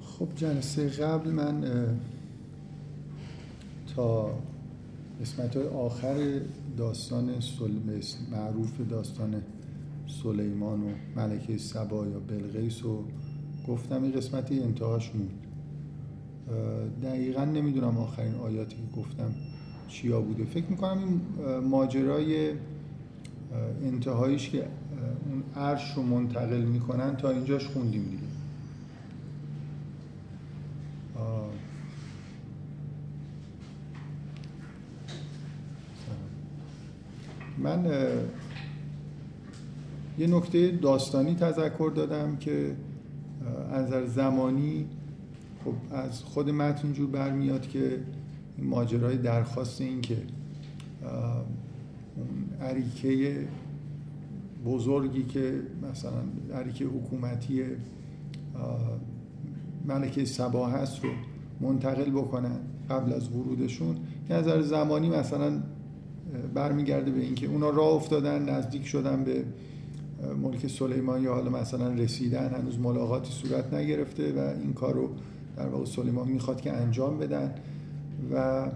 خب جلسه قبل من تا قسمت های آخر داستان معروف داستان سلیمان و ملکه سبا یا بلغیس رو گفتم این قسمتی انتهاش موند. دقیقا نمی‌دونم آخرین آیاتی که گفتم چیا بوده. فکر می‌کنم این ماجرای انتهاییش که اون عرش رو منتقل می‌کنن تا اینجاش خوندیم دیگه. من یه نکته داستانی تذکر دادم که از نظر زمانی خب از خود متن جور برمیاد که ماجرای درخواست این که اون عریکه بزرگی که مثلا عریکه حکومتی ملکه سبا هست رو منتقل بکنن قبل از ورودشون یه نظر زمانی مثلا برمیگرده به اینکه اونا راه افتادن نزدیک شدن به ملک سلیمان یا حالا مثلا رسیدن هنوز ملاقاتی صورت نگرفته و این کار رو در واقع سلیمان می‌خواد که انجام بدن. و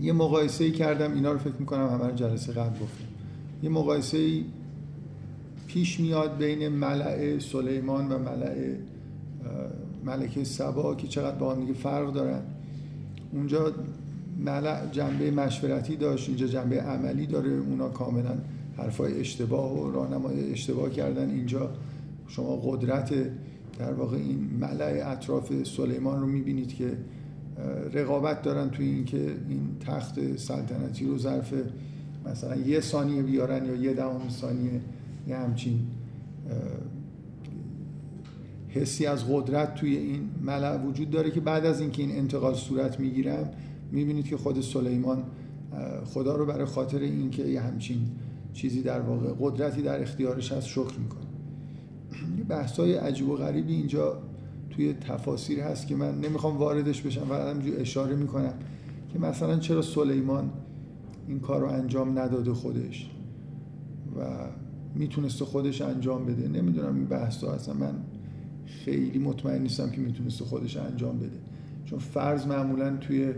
یه مقایسه ای کردم اینا رو فکر می‌کنم همه جلسه قبل گفتم. یه مقایسه ای پیش میاد بین ملع سلیمان و ملع ملکه سبا که چقدر با هم دیگه فرق دارن. اونجا ملع جنبه مشورتی داشت اینجا جنبه عملی داره اونا کاملا حرفای اشتباه و راهنمای اشتباه کردن. اینجا شما قدرت در واقع این ملع اطراف سلیمان رو می‌بینید که رقابت دارن توی اینکه این تخت سلطنتی رو ظرف مثلا یه ثانیه بیارن یا یه دهم ثانیه یه همچین حسی از قدرت توی این ملع وجود داره که بعد از اینکه این انتقال صورت می‌گیرم می‌بینید که خود سلیمان خدا رو برای خاطر اینکه یه همچین چیزی در واقع قدرتی در اختیارش هست شکر می‌کنه. یه بحثای عجیب و غریبی اینجا توی تفاسیر هست که من نمی‌خوام واردش بشم همینجور اشاره می‌کنم که مثلا چرا سلیمان این کار رو انجام نداده خودش و می‌تونست خودش انجام بده. نمی‌دونم این بحث اصلا من خیلی مطمئن نیستم که می‌تونست خودش انجام بده. چون فرض معمولا توی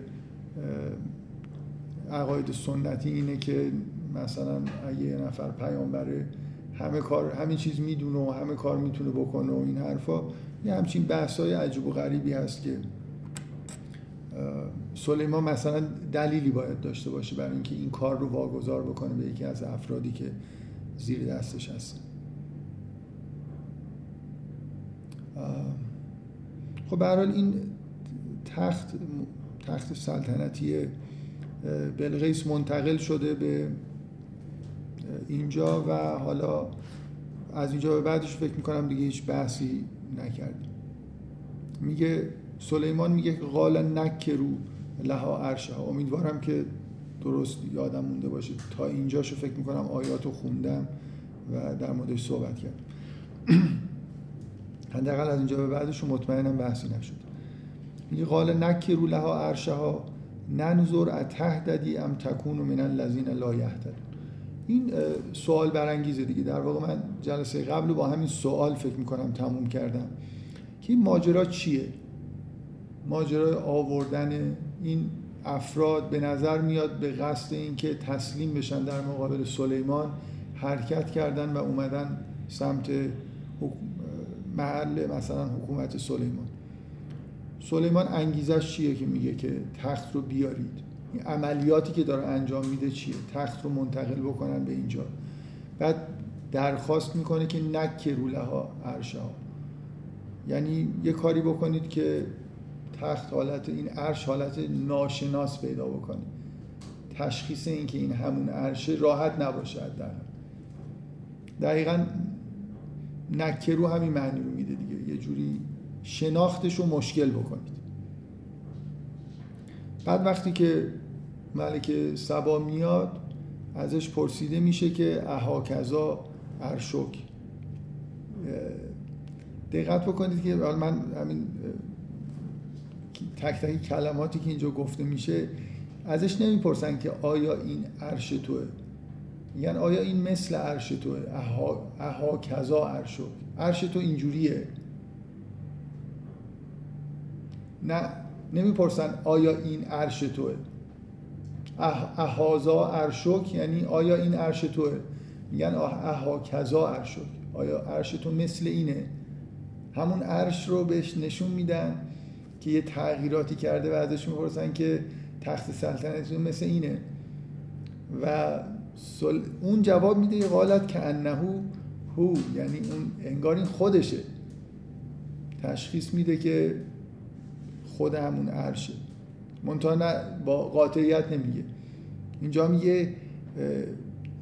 عقاید سنتی اینه که مثلا اگه یه نفر پیامبره همه کار همین چیز می‌دونه و همه کار می‌تونه بکنه و این حرفا یه همچین بحث های عجیب و غریبی هست که سلیمان مثلا دلیلی باید داشته باشه برای اینکه این کار رو واگذار بکنه به یکی از افرادی که زیر دستش هستن. خب برحال این تخت تخت سلطنتی بلغیس منتقل شده به اینجا و حالا از اینجا به بعدش فکر می‌کنم دیگه هیچ بحثی نکردیم میگه سلیمان میگه قال نکرو لها عرشه امیدوارم که درست یادم مونده باشه. تا اینجاشو فکر می‌کنم آیاتو خوندم و در موردش صحبت کردم. حداقل از اینجا به بعدش مطمئنم بحثی نشد. میگه قال نکرو لها عرشه ها ننظر اتهددی ام تکون من الذین لا یهتدون. این سوال برانگیزه دیگه. در واقع من جلسه قبل با همین سوال فکر می‌کنم تموم کردم. که این ماجرا چیه؟ ماجرای آوردن این افراد به نظر میاد به قصد اینکه تسلیم بشن در مقابل سلیمان حرکت کردن و اومدن سمت محل مثلا حکومت سلیمان. سلیمان انگیزش چیه که میگه که تخت رو بیارید؟ این عملیاتی که داره انجام میده چیه؟ تخت رو منتقل بکنن به اینجا. بعد درخواست می‌کنه که نک روله ها عرشه ها. یعنی یه کاری بکنید که تخت حالت این عرش حالت ناشناس پیدا بکنه. تشخیص این که این همون عرشه راحت نباشه در دقیقا نکه رو همین معنی رو میده دیگه. یه جوری شناختش رو مشکل بکنید. بعد وقتی که ملک سبا میاد ازش پرسیده میشه که احاکزا ارشک دقت بکنید که من همین تک تک کلماتی که اینجا گفته میشه ازش نمی‌پرسن که آیا این عرش توه؟ میگن آیا این مثل عرش تو اها, اها کذا عرشو عرش تو اینجوریه. نه نمی‌پرسن آیا این عرش توه. احازا عرشک یعنی آیا این عرش توه؟ میگن اها کذا عرشک. آیا عرش تو مثل اینه؟ همون عرش رو بهش نشون میدن. که یه تغییراتی کرده و ازش می‌پرسن که تخت سلطنت مثل اینه. و اون جواب میده یه قالت که انهو هو یعنی اون انگار این خودشه. تشخیص میده که خود همون عرشه. منتها نه با قاطعیت نمیگه. اینجا میگه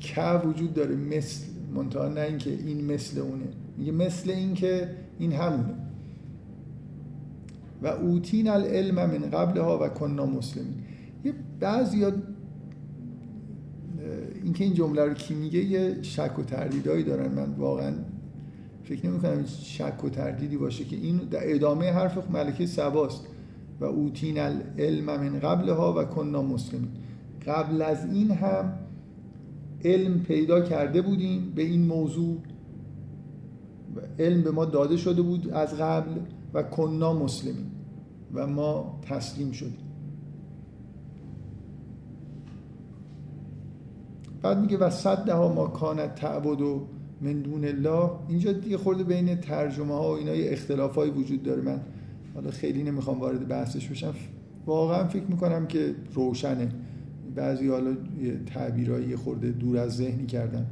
که وجود داره مثل. منتها نه اینکه این مثل اونه. میگه مثل این که این همونه. و اوتین العلم من قبلها و کننا مسلمین یه بعضی اینکه این جمله رو کی میگه یه شک و تردیدایی دارن. من واقعا فکر نمی کنم شک و تردیدی باشه که این در ادامه حرف ملکه سباست و اوتین العلم من قبلها و کننا مسلمین قبل از این هم علم پیدا کرده بودیم به این موضوع. علم به ما داده شده بود از قبل و کننا مسلمین و ما تسلیم شدیم. بعد میگه و صده ها ما کانت تعبد و من دون الله. اینجا دیگه خورده بین ترجمه ها و اینا یه اختلاف وجود داره. من حالا خیلی نمی‌خوام وارد بحثش بشم. واقعا فکر می‌کنم که روشنه. بعضی حالا تعبیرایی خورده دور از ذهنی کردن.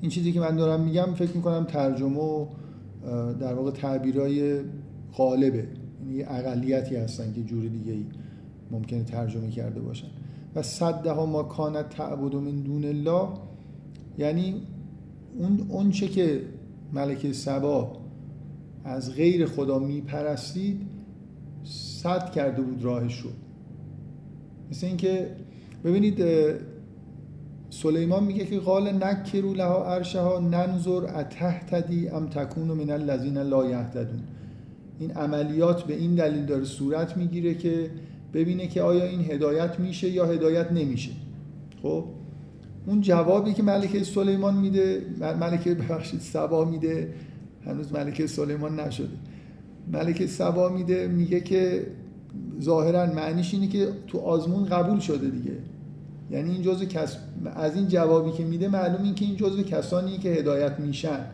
این چیزی که من دارم میگم فکر می‌کنم ترجمه و در واقع تعبیرای غالبه. یعنی اقلیتی هستن که جور دیگه ای ممکنه ترجمه کرده باشن. و صده ها ما کانت تعبد من دون الله یعنی اون اون چه که ملک سبا از غیر خدا میپرستید صد کرده بود راهش رو. مثل اینکه ببینید سلیمان میگه که قال نکرو لها عرشها ننظر اتهتدی ام تکون من الذین لا یهتدون. این عملیات به این دلیل داره صورت می‌گیره که ببینه که آیا این هدایت میشه یا هدایت نمیشه. خب؟ اون جوابی که ملکه سلیمان میده ملکه ببخشید سبا میده هنوز ملکه سلیمان نشده. ملکه سبا میده میگه که ظاهرا معنیش اینه که تو آزمون قبول شده دیگه. یعنی این جزء کس... از این جوابی که میده معلوم این که این جزء کسانی که هدایت میشن.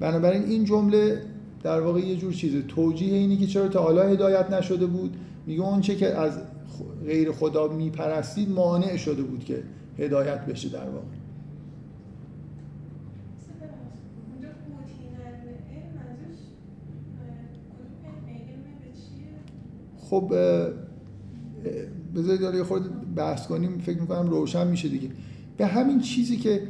بنابراین این جمله در واقع یه جور چیزه. توجیه اینی که چرا تا حالا هدایت نشده بود. میگه اون چه که از غیر خدا میپرستید مانع شده بود که هدایت بشه در واقع. خب بذارید یه خود بحث کنیم. فکر می‌کنم روشن میشه دیگه. به همین چیزی که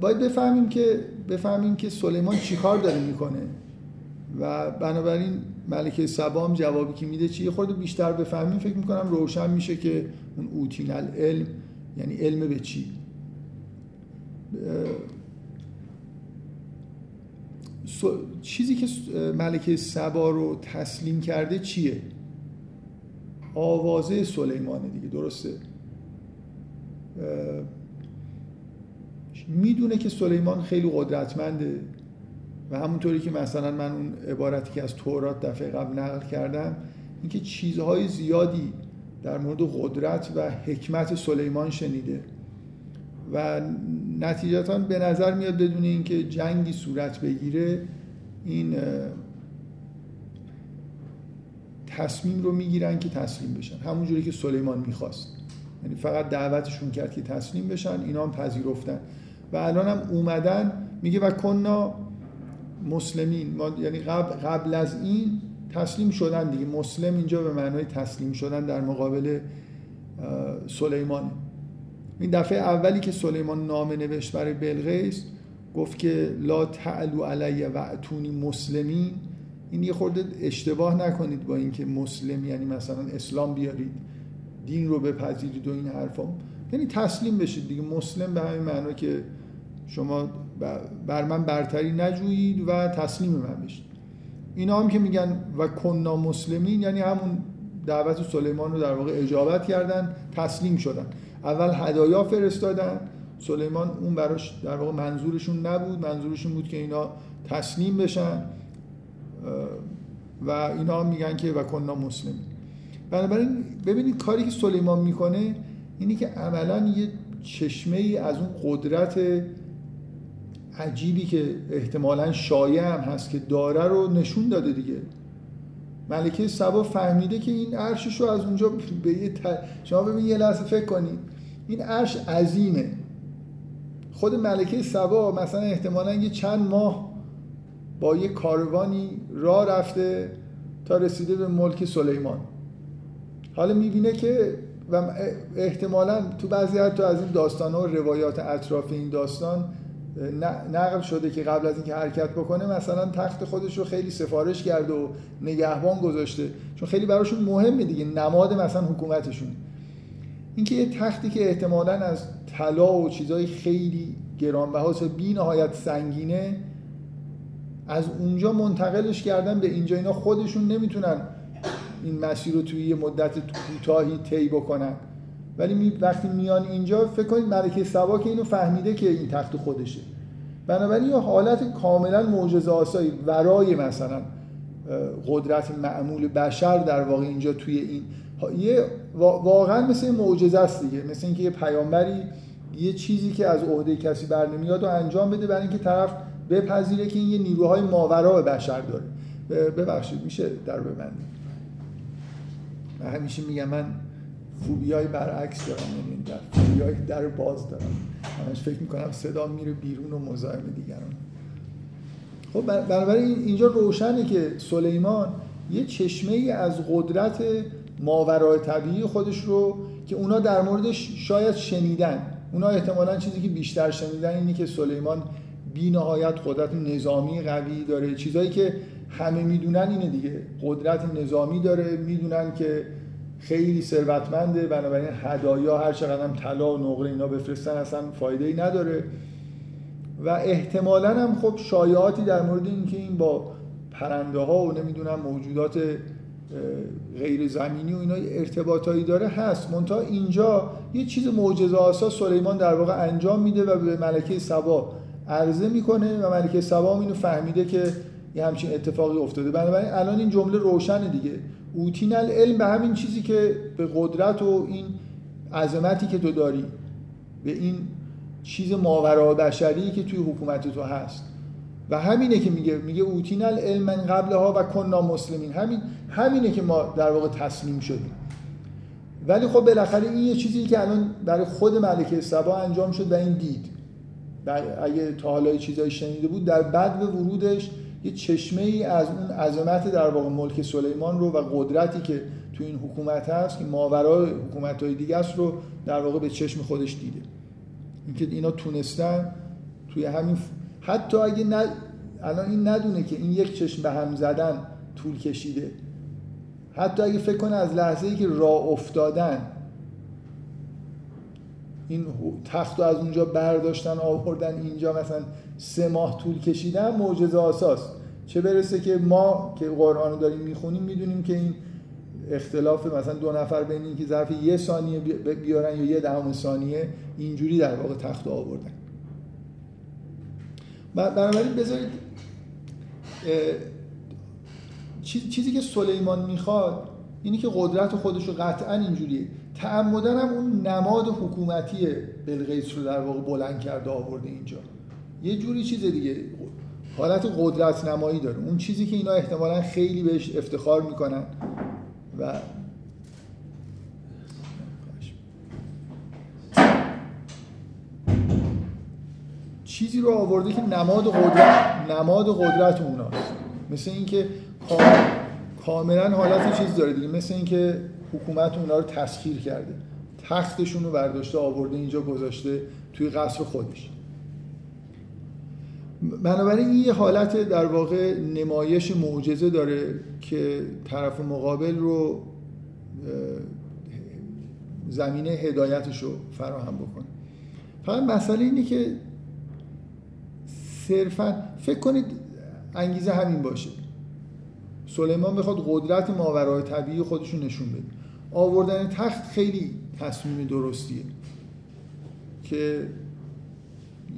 باید بفهمیم که بفهمیم که سلیمان چیکار داره می‌کنه. و بنابراین ملکه سبام جوابی که میده چیه؟ خود بیشتر بفهمیم فکر می‌کنم روشن میشه که اون اوتین علم یعنی علم به چی؟ چیزی که ملکه سبا رو تسلیم کرده چیه؟ آوازه سلیمانه دیگه درسته؟ می‌دونه که سلیمان خیلی قدرتمنده. و همونطوری که مثلا من اون عبارتی که از تورات دفعه قبل نقل کردم اینکه چیزهای زیادی در مورد قدرت و حکمت سلیمان شنیده و نتیجتا به نظر میاد بدون اینکه جنگی صورت بگیره این تصمیم رو می‌گیرن که تسلیم بشن. همونجوری که سلیمان می‌خواست. یعنی فقط دعوتشون کرد که تسلیم بشن اینا هم پذیرفتن. و الان هم اومدن میگه و کنا مسلمین. ما یعنی قبل, قبل از این تسلیم شدن دیگه. مسلم اینجا به معنای تسلیم شدن در مقابل سلیمان. این دفعه اولی که سلیمان نامه نوشت برای بلغیس گفت که لا تعلو علی و اتونی مسلمین. این یه خورده اشتباه نکنید با اینکه مسلم یعنی مثلا اسلام بیارید دین رو بپذیرید و این حرفا. یعنی تسلیم بشید دیگه. مسلم به همین معنا که شما بر من برتری نجویید و تسلیم من بشید. اینا هم که میگن و کنا مسلمین یعنی همون دعوت سلیمان رو در واقع اجابت کردن تسلیم شدن. اول هدایا فرستادن. سلیمان اون براش در واقع منظورشون نبود. منظورشون بود که اینا تسلیم بشن. و اینا میگن که و کننا مسلم بنابراین ببینید کاری که سلیمان می‌کنه اینی که عملا یه چشمه ای از اون قدرت عجیبی که احتمالا شایع هم هست که داره رو نشون داده دیگه. ملکه سبا فهمیده که این عرشش رو از اونجا به یه شما ببین یه لحظه فکر کنید این عرش عظیمه. خود ملکه سبا مثلا احتمالا یه چند ماه با یه کاروانی راه رفته تا رسیده به ملک سلیمان. حالا می‌بینه که و احتمالا تو بعضی تو از این داستان ها و روایات اطراف این داستان نقل شده که قبل از اینکه حرکت بکنه مثلا تخت خودش رو خیلی سفارش کرده و نگهبان گذاشته. چون خیلی براشون مهمه دیگه نماد مثلا حکومتشون. اینکه یه تختی که احتمالا از طلا و چیزای خیلی گرانبهاست بی نهایت سنگینه از اونجا منتقلش کردن به اینجا. اینا خودشون نمی‌تونن این مسیر رو توی یه مدت کوتاهی طی بکنن. ولی می وقتی میان اینجا فکر کنید ملکه سبا که اینو فهمیده که این تخت خودشه. بنابراین یه حالت کاملا معجزه آسایی ورای مثلا قدرت معمول بشر در واقع اینجا توی این یه واقعا مثل معجزه است دیگه. مثل اینکه یه پیامبری یه چیزی که از عهده کسی بر نمیاد و انجام بده برای اینکه طرف بپذیره که این یه نیروهای ماورا بشر داره. ببخشید میشه در ببندیم؟ همیشه میگم من فوبیای برعکس دارم یعنی در فوبیای در باز دارم. همش فکر می‌کنم صدا میره بیرون و مزاحم دیگران. خب بنابراین اینجا روشنه که سلیمان یه چشمه ای از قدرت ماورای طبیعی خودش رو که اونا در موردش شاید شنیدن. اونا احتمالا چیزی که بیشتر شنیدن اینی که سلیمان بی نهایت قدرت نظامی قوی داره. چیزایی که همه می‌دونن اینه دیگه. قدرت نظامی داره. می‌دونن که خیلی ثروتمنده بنابراین هدایا هر چقدر هم طلا و نقره اینا بفرستن اصلا فایده ای نداره. و احتمالا هم خب شایعاتی در مورد اینکه این با پرنده ها و نمی‌دونم موجودات غیر زمینی و اینا ارتباطایی داره هست. منتها اینجا یه چیز معجزه آسا سلیمان در واقع انجام میده و به ملکه سبا عرضه می‌کنه و ملکه سبا اینو فهمیده که یه همچین اتفاقی افتاده. بنابراین الان این جمله روشنه دیگه. اوتین العلم به همین چیزی که به قدرت و این عظمتی که تو داری به این چیز ماورا بشری که توی حکومت تو هست. و همینه که میگه میگه اوتین العلم من قبلها و کننا مسلمین. همین همینه که ما در واقع تسلیم شدیم. ولی خب بالاخره این یه چیزی که الان برای خود ملکه سبا انجام شد و این دید. اگه تا حالا چیزایی شنیده بود در به ورودش یه چشمه ای از اون عظمت در واقع ملک سلیمان رو و قدرتی که تو این حکومت هست که ماورای حکومت های دیگه است رو در واقع به چشم خودش دیده. اینکه اینا تونستن توی همین حتی اگه ن... الان این ندونه که این یک چشم به هم زدن طول کشیده. حتی اگه فکر کنه از لحظه ای که راه افتادن این تخت رو از اونجا برداشتن آوردن اینجا مثلا سه ماه طول کشیدن معجزه آساس. چه برسه که ما که قرآن رو داریم می‌خونیم می‌دونیم که این اختلاف مثلا دو نفر بین اینکه ظرف یه ثانیه بیارن یا یه دهم ثانیه اینجوری در واقع تخت آوردن. بنابراین بذارید چیزی که سلیمان می‌خواد اینی که قدرت خودش رو قطعا اینجوریه. تعمدن هم اون نماد حکومتی بلغیس رو در واقع بلند کرده آورده اینجا. یه جوری چیز دیگه حالت قدرت نمایی داره. اون چیزی که اینا احتمالا خیلی بهش افتخار می‌کنن و چیزی رو آورده که نماد قدرت نماد قدرت اوناست. مثل اینکه کاملا حالت چیز داره دیگه. مثل اینکه حکومت اونا رو تسخیر کرده. تختشون رو برداشته آورده اینجا گذاشته توی قصر خودش. بنابراین این یه حالت در واقع نمایش معجزه داره که طرف مقابل رو زمینه هدایتش رو فراهم بکنه. فقط مسئله اینه که صرفا فکر کنید انگیزه همین باشه. سلیمان بخواد قدرت ماورای طبیعی خودشون نشون بده. آوردن تخت خیلی تصمیم درستیه که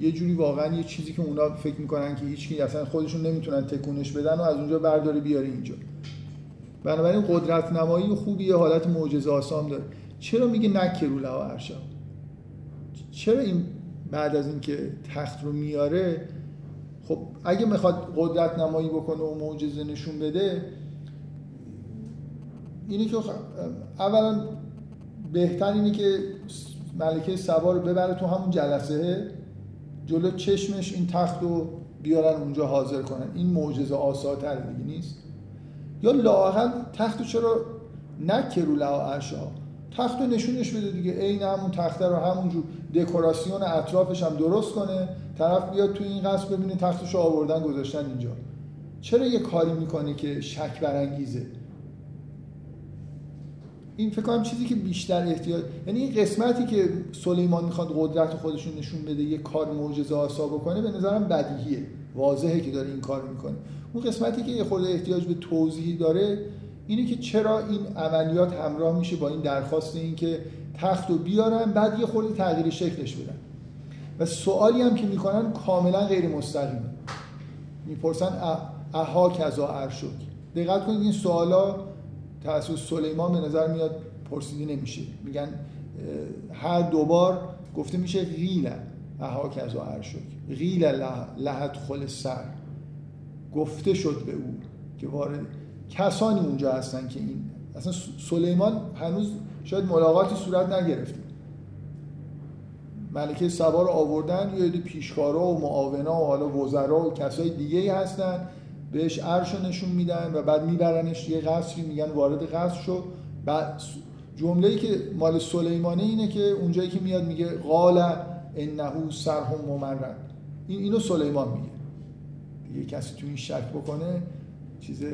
یه جوری واقعا یه چیزی که اونا فکر می‌کنن که هیچکی اصلا خودشون نمی‌تونن تکونش بدن و از اونجا برداره بیاره اینجا. بنابراین قدرت نمایی خوبی یه حالت معجزه آسام داره. چرا میگه نکرو لها ارشا؟ چرا این بعد از اینکه تخت رو میاره خب اگه می‌خواد قدرت نمایی بکنه و معجزه نشون بده اینه که اولا بهتر اینه که ملکه سبا رو ببره تو همون جلسه. جلو چشمش این تخت رو بیارن اونجا حاضر کنن. این معجزه آساتر دیگه نیست. یا لااقل تخت رو چرا نکرو لها ارشا تخت رو نشونش بده دیگه. عین همون تخته رو همونجور دکوراسیون اطرافش هم درست کنه. طرف بیاد تو این قصد ببینه تختش رو آوردن گذاشتن اینجا. چرا یه کاری می‌کنه که شک برانگیزه؟ این فکر کنم چیزی که بیشتر احتیاج یعنی این قسمتی که سلیمان می‌خواد قدرت خودشون نشون بده یه کار معجزه آسا بکنه به نظرم بدیهیه. واضحه که داره این کار می‌کنه. اون قسمتی که یه خورده احتیاج به توضیحی داره اینه که چرا این عملیات همراه میشه با این درخواست این که تخت رو بیارن بعد یه خورده تغییر شکلش بدن. و سوالی هم که می‌کنن کاملا غیر مستقیمه. می‌پرسن اها کذا ارشد دقت کنید این سوالا توسط سلیمان به نظر میاد پرسیده نمیشه. میگن هر دوبار گفته میشه غیل اها کذا ارشد غیل لحت خل سر. گفته شد به او که وارد کسانی اونجا هستن که این اصلا سلیمان هنوز شاید ملاقاتی صورت نگرفته. ملکه سبا آوردن یه پیشکارا و معاونا و حالا وزرا و کسای دیگه ای هستن. بهش عرش رو نشون میدن و بعد میبرنش یه قصری میگن وارد قصر شو. بعد جمله که مال سلیمانه اینه که اونجایی که میاد میگه قال انه سرهم ممرد. این اینو سلیمان میگه. دیگه کسی تو این شک بکنه چیز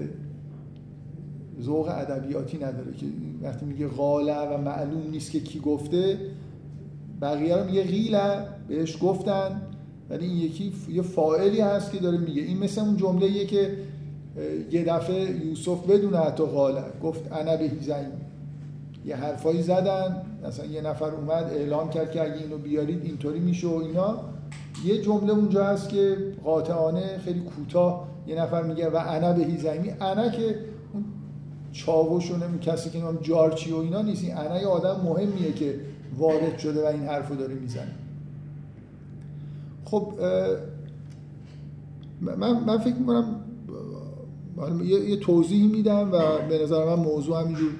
ذوق ادبیاتی نداره که وقتی میگه قاله و معلوم نیست که کی گفته بقیه رو میگه غیله بهش گفتن. ولی این یکی یه فاعلی هست که داره میگه. این مثل اون جمله که یه دفعه یوسف بدون حتی قاله گفت انا به یه حرفایی زدن مثلا یه نفر اومد اعلام کرد که اگه اینو بیارید اینطوری میشه و اینا. یه جمله اونجا هست که قاطعانه خیلی کوتاه یه نفر میگه و انا به هیزمی انا که اون چاوش و کسی که نام جارچی و اینا نیست. این انا یه آدم مهمیه که وارد شده و این حرفو داره می‌زنه. خب من, من فکر می‌کنم یه, یه توضیحی میدم و به نظر من موضوع همینجور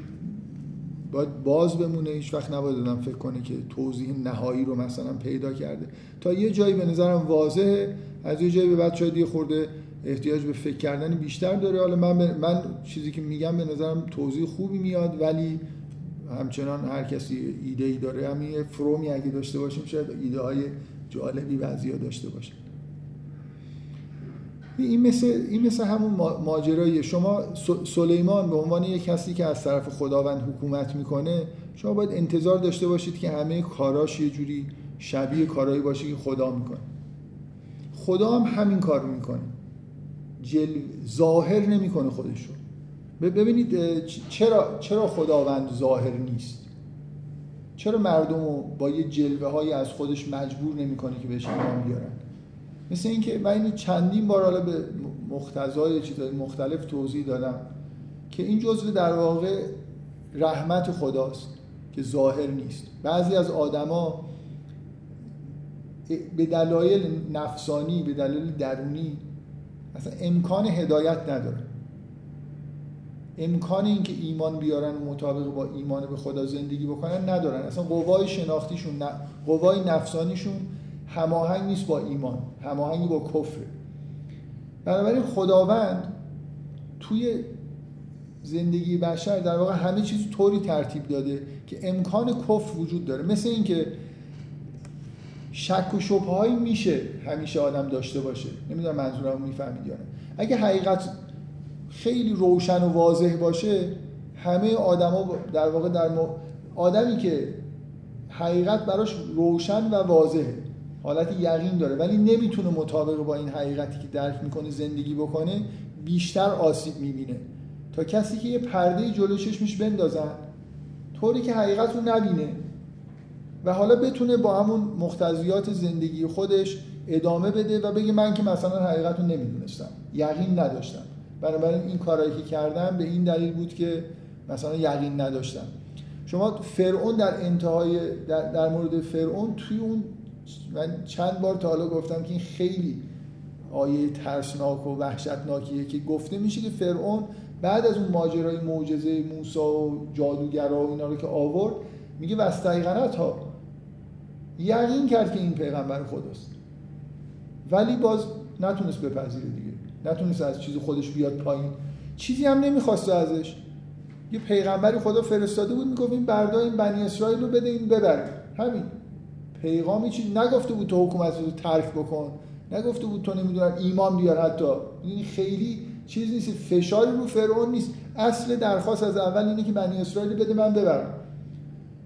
باید باز بمونه هیچ وقت نباید دادم فکر کنه که توضیح نهایی رو مثلا پیدا کرده. تا یه جایی به نظرم واضحه از یه جایی به بعد شاید یه خورده احتیاج به فکر کردن بیشتر داره. حالا من, من چیزی که میگم به نظرم توضیح خوبی میاد ولی همچنان هر کسی ایده ای داره. همین فرومی اگه داشته باشیم شاید ایده های جالبی بعضی داشته باشه این مثل, این مثل همون ماجرایی. شما سلیمان به عنوان یک کسی که از طرف خداوند حکومت می‌کنه شما باید انتظار داشته باشید که همه کاراش یه جوری شبیه کارایی باشه که خدا می‌کنه. خدا هم همین کار می‌کنه. جل... ظاهر نمی‌کنه خودش رو ببینید چرا چرا خداوند ظاهر نیست؟ چرا مردم رو با یه جلوه های از خودش مجبور نمی‌کنه که بهش ایمان بیارن؟ مثل اینکه من این چندین بار حالا به مختزای چیزهای مختلف توضیح دادم که این جزء در واقع رحمت خداست که ظاهر نیست. بعضی از آدما به دلایل نفسانی به دلایل درونی اصلا امکان هدایت ندارن. امکان اینکه ایمان بیارن و مطابق با ایمان به خدا زندگی بکنن ندارن. اصلا قوای شناختیشون قوای نفسانیشون هماهنگ نیست با ایمان هماهنگی با کفر. بنابراین خداوند توی زندگی بشر در واقع همه چیز طوری ترتیب داده که امکان کفر وجود داره. مثل اینکه شک و شبههایی میشه همیشه آدم داشته باشه. نمی‌دونم منظورم می‌فهمید یا نه. اگه حقیقت خیلی روشن و واضح باشه همه آدما در واقع در آدمی که حقیقت براش روشن و واضحه. حالت یقین داره. ولی نمی‌تونه مطابق با این حقیقتی که درک می‌کنه زندگی بکنه بیشتر آسیب می‌بینه. تا کسی که یه پرده جلو چشمش بندازن طوری که حقیقت رو نبینه و حالا بتونه با همون مختزیات زندگی خودش ادامه بده و بگه من که مثلا حقیقت رو نمی‌دونستم یقین نداشتم. بنابراین این کارهایی که کردم به این دلیل بود که مثلا یقین نداشتم. شما فرعون در انتهای در, در مورد فرعون توی اون من چند بار تا حالا گفتم که این خیلی آیه ترسناک و وحشتناکیه که گفته میشه که فرعون بعد از اون ماجرای معجزه موسی و جادوگرا و اینا رو که آورد میگه وستایقنت ها یقین کرد که این پیغمبر خداست. ولی باز نتونست بپذیره نتونست از چیز خودش بیاد پایین. چیزی هم نمی‌خواسته ازش. یه پیغمبری خدا فرستاده بود می‌گفت این بردا این بنی اسرائیل رو بده این ببره. همین. پیغامی چی؟ نگفته بود تو حکومت رو ترک بکن. نگفته بود تو نمی‌دونم ایمان بیار حتی. این خیلی چیز نیست فشاری رو فرعون نیست. اصل درخواست از اول اینه که بنی اسرائیل بده من ببرم.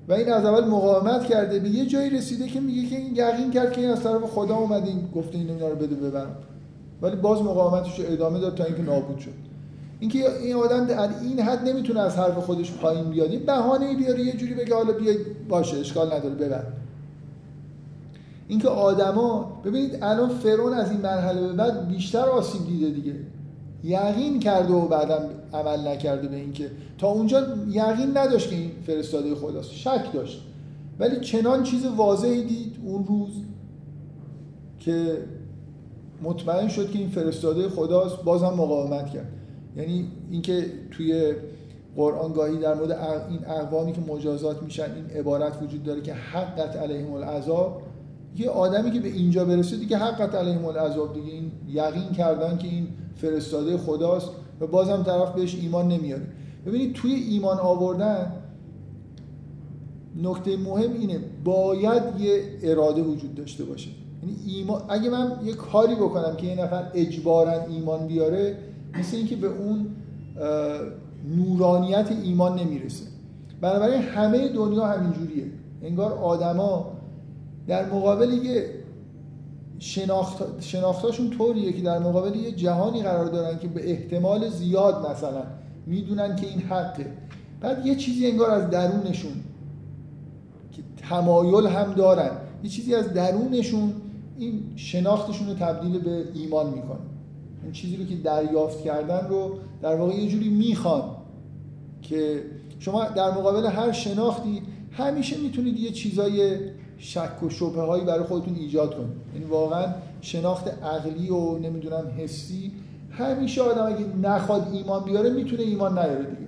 و این از اول مقاومت کرده. به یه جایی رسیده که میگه که این یقین کرد که این از طرف خدا اومده این گفته این رو بده ببرم. ولی باز مقاومتش رو ادامه داد تا اینکه نابود شد. اینکه این آدم در این حد نمی‌تونه از حرف خودش پایین بیاد. یه بهانه بیاره یه جوری بگه حالا بیاید باشه اشکال نداره ببر اینکه آدما ببینید الان فرعون از این مرحله به بعد بیشتر آسیب دیده دیگه. یقین کرده و بعدم عمل نکرده به اینکه. تا اونجا یقین نداشت که این فرستاده خداست. شک داشت. ولی چنان چیز واضحی دید اون روز که مطمئن شد که این فرستاده خداست بازم مقاومت کرد. یعنی اینکه توی قرآن گاهی در مورد این اقوامی که مجازات میشن این عبارت وجود داره که حقت علیهم العذاب یه آدمی که به اینجا برسه دیگه حقت علیهم العذاب دیگه. این یقین کردن که این فرستاده خداست و بازم طرف بهش ایمان نمیاره. ببینید توی ایمان آوردن نکته مهم اینه باید یه اراده وجود داشته باشه. یعنی ایمان اگه من یه کاری بکنم که یه نفر اجبارا ایمان بیاره مثل اینکه به اون نورانیت ایمان نمی‌رسه. بنابراین همه دنیا همینجوریه. انگار آدما در مقابل یه شناخت شناختاشون طوریه که در مقابل یه جهانی قرار دارن که به احتمال زیاد مثلا می‌دونن که این حقه. بعد یه چیزی انگار از درونشون که تمایل هم دارن. یه چیزی از درونشون این شناختشون رو تبدیل به ایمان می‌کنه. این چیزی رو که دریافت کردن رو در واقع یه جوری می‌خوان که شما در مقابل هر شناختی همیشه می‌تونید یه چیزای شک و شبه هایی برای خودتون ایجاد کنید. یعنی واقعا شناخت عقلی و نمی‌دونم حسی همیشه آدم اگه نخواد ایمان بیاره می‌تونه ایمان نیاره دیگه.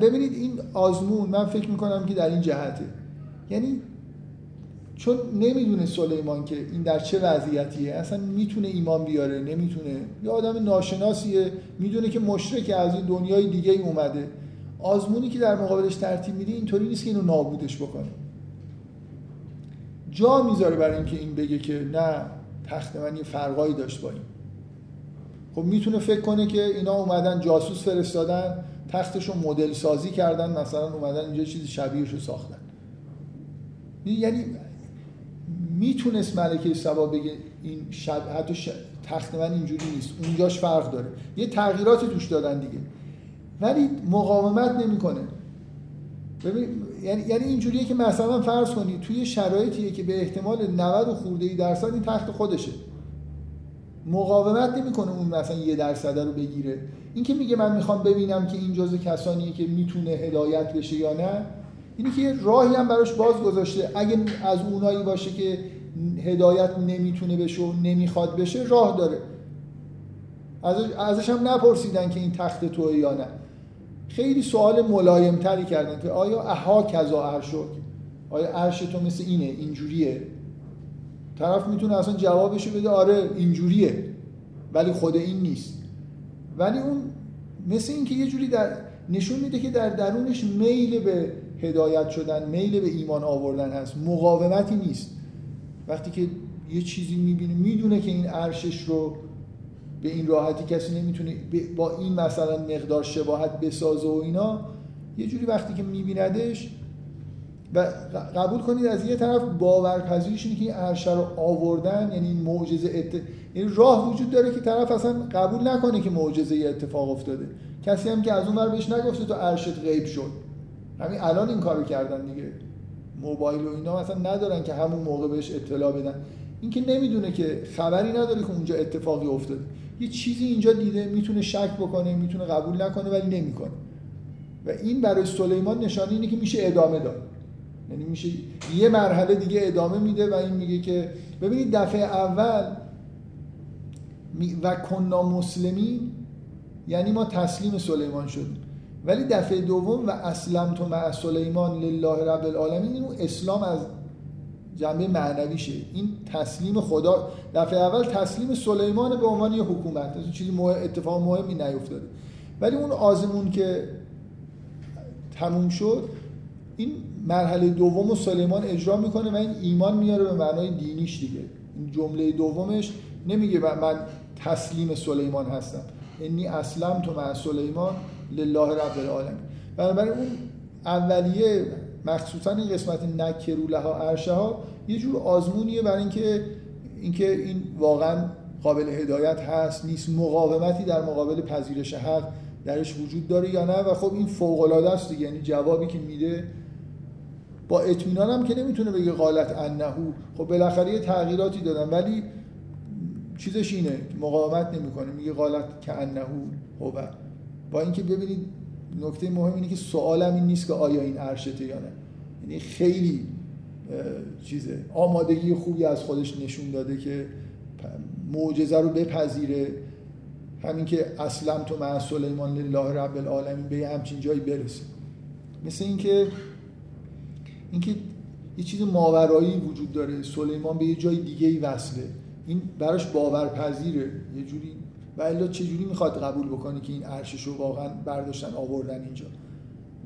ببینید این آزمون من فکر می‌کنم که در این جهته. یعنی چون نمی‌دونه سلیمان که این در چه وضعیتیه. اصلا می‌تونه ایمان بیاره؟ نمی‌تونه. یه آدم ناشناسیه. می‌دونه که مشرک از این دنیای دیگه ای اومده. آزمونی که در مقابلش ترتیب میده اینطوری نیست که اینو نابودش بکنه. جا می‌ذاره برای اینکه این بگه که نه تخت من یه فرقایی داشت با این. خب می‌تونه فکر کنه که اینا اومدن جاسوس فرستادن تختشو مدل سازی کردن مثلا اومدن اینجا چیزی شبیهش رو ساختن. یعنی می‌تونست ملکه سبا بگه این شب حتی تخت من اینجوری نیست اونجاش فرق داره. یه تغییراتی توش دادن دیگه. ولی مقاومت نمی‌کنه. ببین یعنی یعنی اینجوریه که مثلا فرض کنید توی شرایطیه که به احتمال 90 خورده ای درصد این تخت خودشه. مقاومت نمی‌کنه اون مثلا یه درصد رو بگیره. این که میگه من می‌خوام ببینم که این جزء کسانیه که می‌تونه هدایت بشه یا نه اینی که راهی هم براش باز گذاشته. اگه از اونایی باشه که هدایت نمی‌تونه بشه و نمی‌خواد بشه راه داره. ازش هم نپرسیدن که این تخت توه یا نه. خیلی سوال ملایم تری کردن که آیا اها کذا عرشک آیا عرش تو مثل اینه اینجوریه؟ طرف می‌تونه اصلا جوابشو بده آره اینجوریه ولی خود این نیست. ولی اون مثل اینکه یه جوری در نشون میده که در درونش میل به هدایت شدن میل به ایمان آوردن هست. مقاومتی نیست. وقتی که یه چیزی می‌بینه می‌دونه که این عرشش رو به این راحتی کسی نمی‌تونه با این مثلا مقدار شباهت بسازه و اینا یه جوری وقتی که میبیندش و قبول کنید از یه طرف باورپذیریش اینه که این عرشه رو آوردن یعنی این معجزه ات... یعنی راه وجود داره که طرف اصلا قبول نکنه که معجزه اتفاق افتاده. کسی هم که از اون ور بهش نگفته تو عرشت غیب شد. همین الان این کارو کردن دیگه. موبایل و اینا مثلا ندارن که همون موقع بهش اطلاع بدن. اینکه نمی‌دونه که خبری نداره که اونجا اتفاقی افتاده. یه چیزی اینجا دیده می‌تونه شک بکنه می‌تونه قبول نکنه ولی نمی‌کنه. و این برای سلیمان نشانه اینه که میشه ادامه داد. یعنی میشه یه مرحله دیگه ادامه میده و این میگه که ببینید دفعه اول و کنا مسلمین یعنی ما تسلیم سلیمان شدیم. ولی دفعه دوم و اسلم تو مع سلیمان لله رب العالمین این اسلام از جنبه معنویشه. این تسلیم خدا دفعه اول تسلیم سلیمان به عنوان یه حکومت. این چیزی مهم اتفاق مهمی نیفتاده. ولی اون آزمون که تموم شد این مرحله دوم و سلیمان اجرا می‌کنه و این ایمان میاره به معنای دینیش دیگه. این جمله دومش نمیگه من تسلیم سلیمان هستم. انی اسلم تو مع سلیمان لله رب العالمین. بنابراین اون اولیه مخصوصا این قسمت نکرو لها عرشه ها یه جور آزمونیه برای اینکه اینکه این واقعا قابل هدایت هست نیست مقاومتی در مقابل پذیرش حق درش وجود داره یا نه. و خب این فوق العاده است دیگه. یعنی جوابی که میده با اطمینان هم که نمی‌تونه بگه قالت انهو خب بالاخره یه تغییراتی دادن ولی چیزش اینه مقاومت نمی‌کنه. میگه قالت که انهو هو. با اینکه ببینید نکته مهم اینه که سوالم این نیست که آیا این عرشته یا نه. یعنی خیلی چیزه. آمادگی خوبی از خودش نشون داده که معجزه رو بپذیره. همین که اسلم تو مع سلیمان لله رب العالمین به همچین جایی برسه. مثل اینکه اینکه یه چیز ماورایی وجود داره. سلیمان به یه جای دیگه ای وصله. این براش باورپذیره. یه جوری و الا جوری می‌خواد قبول بکنه که این ارشش رو واقعا برداشتن آوردن اینجا؟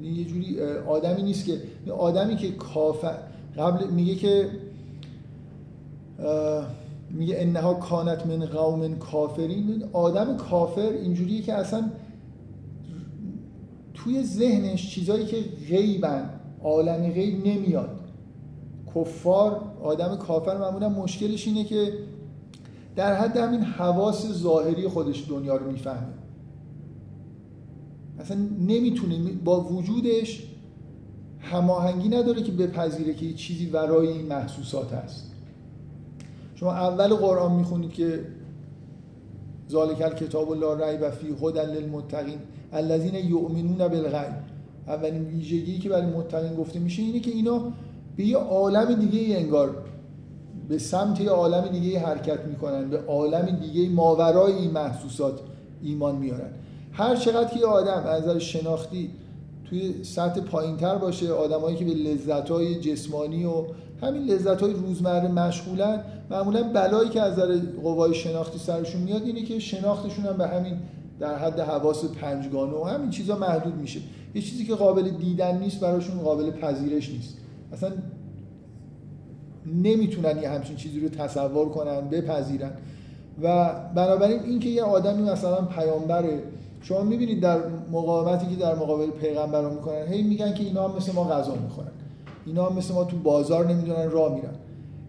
یه جوری آدمی نیست که آدمی که کافر قبل میگه که میگه انها کانت من قوم کافرین. آدم کافر اینجوریه که اصلا توی ذهنش چیزایی که غیبن عالم غیب نمیاد. کفار آدم کافر معمولا مشکلش اینه که در حد همین حواس ظاهری خودش دنیا رو می‌فهمه. اصلا نمی‌تونه با وجودش هماهنگی نداره که بپذیره که یه چیزی ورای این محسوسات هست. شما اول قرآن می‌خونید که ذالک کتاب الله و فی هدى للمتقین الذین یؤمنون بالغیب. اولین ویژگی که برای متقین گفته میشه اینه که اینا به یه عالم دیگه انگار به سمت یه عالم دیگه حرکت می‌کنن به عالم دیگه ماورای این محسوسات ایمان میارن. هر چقدر که یه آدم از نظر شناختی توی سطح پایینتر باشه آدمایی که به لذت‌های جسمانی و همین لذت‌های روزمره مشغولن معمولا بلایی که از نظر قوای شناختی سرشون میاد اینه که شناختشون هم به همین در حد حواس پنجگانه و همین چیزا محدود میشه. یه چیزی که قابل دیدن نیست براشون قابل پذیرش نیست. اصلا نمی‌تونن یه همچین چیزی رو تصور کنن بپذیرن. و بنابراین اینکه یه آدمی مثلا پیامبره شما می‌بینید در مقاومتی که در مقابل پیغمبران می‌کنن هی میگن که اینا هم مثل ما غذا می‌خورن. اینا هم مثل ما تو بازار نمی‌دونن راه میرن.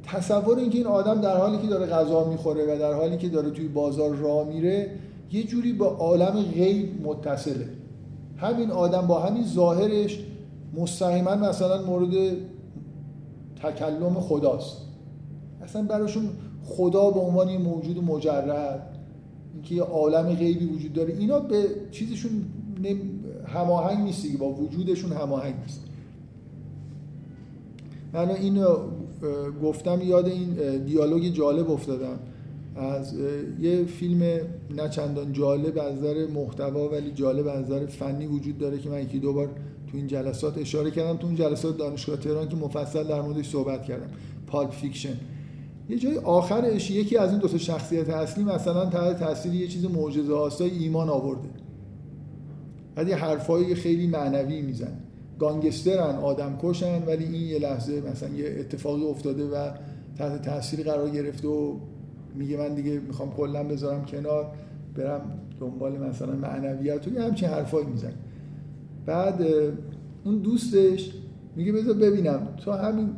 تصور اینکه این آدم در حالی که داره غذا می‌خوره و در حالی که داره توی بازار راه میره یه جوری با عالم غیب متصله. همین آدم با همین ظاهرش مستقیما مثلا مورد تکلم خداست. اصلا براشون خدا به عنوان یه موجود مجرد اینکه یه عالم غیبی وجود داره اینا به چیزشون هماهنگ نیست با وجودشون هماهنگ نیست. من اینو گفتم یاد این دیالوگ جالب افتادم. از یه فیلم نه چندان جالب از نظر محتوا ولی جالب از نظر فنی وجود داره که من یکی دو بار تو این جلسات اشاره کردم تو اون جلسات دانشگاه تهران که مفصل در موردش صحبت کردم. Pulp Fiction یه جای آخرش یکی از این دو تا شخصیت اصلی مثلا تحت تاثیر یه چیز معجزه آسای ایمان آورده. بعد یه حرفایی خیلی معنوی میزن گانگسترن آدم کشن ولی این یه لحظه مثلا یه اتفاقی افتاده و تحت تاثیر قرار گرفته و میگه من دیگه می‌خوام کلا بذارم کنار برم دنبال مثلا معنویت و یه همچین حرفایی میزن بعد اون دوستش میگه بذار ببینم. تو همین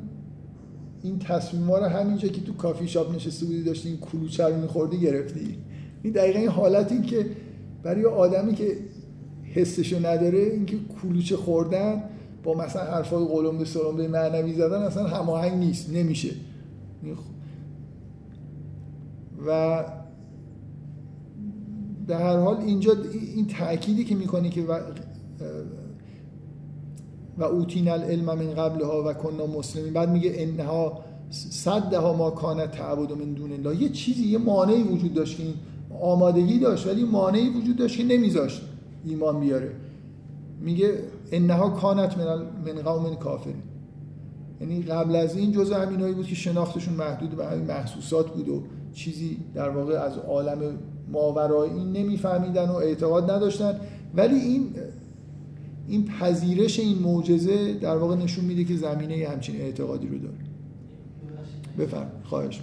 این تصمیم رو همینجا که تو کافی شاپ نشسته بودی داشتی این کلوچه رو میخوردی گرفتی. این دقیقا این حالتی که برای آدمی که حسشو نداره اینکه کلوچه خوردن با مثلا حرفای قلم به سلم به معنوی زدن اصلا هماهنگ نیست نمیشه. و به هر حال اینجا این تأکیدی که می‌کنی که و, اوتین العلم من قبلها و کنا مسلمین. بعد میگه انها صدها ما کانت تعبد من دون الله. یه چیزی یه مانعی وجود داشت که آمادگی داشت ولی مانعی وجود داشت که نمیذاشت ایمان بیاره. میگه انها کانت من, قوم کافرین. یعنی قبل از این جزء همینایی بود که شناختشون محدود به همین محسوسات بود و چیزی در واقع از عالم ماورای این نمیفهمیدن و اعتقاد نداشتن. ولی این این پذیرش این معجزه در واقع نشون میده که زمینه همچین اعتقادی رو داره. بفرم خواهش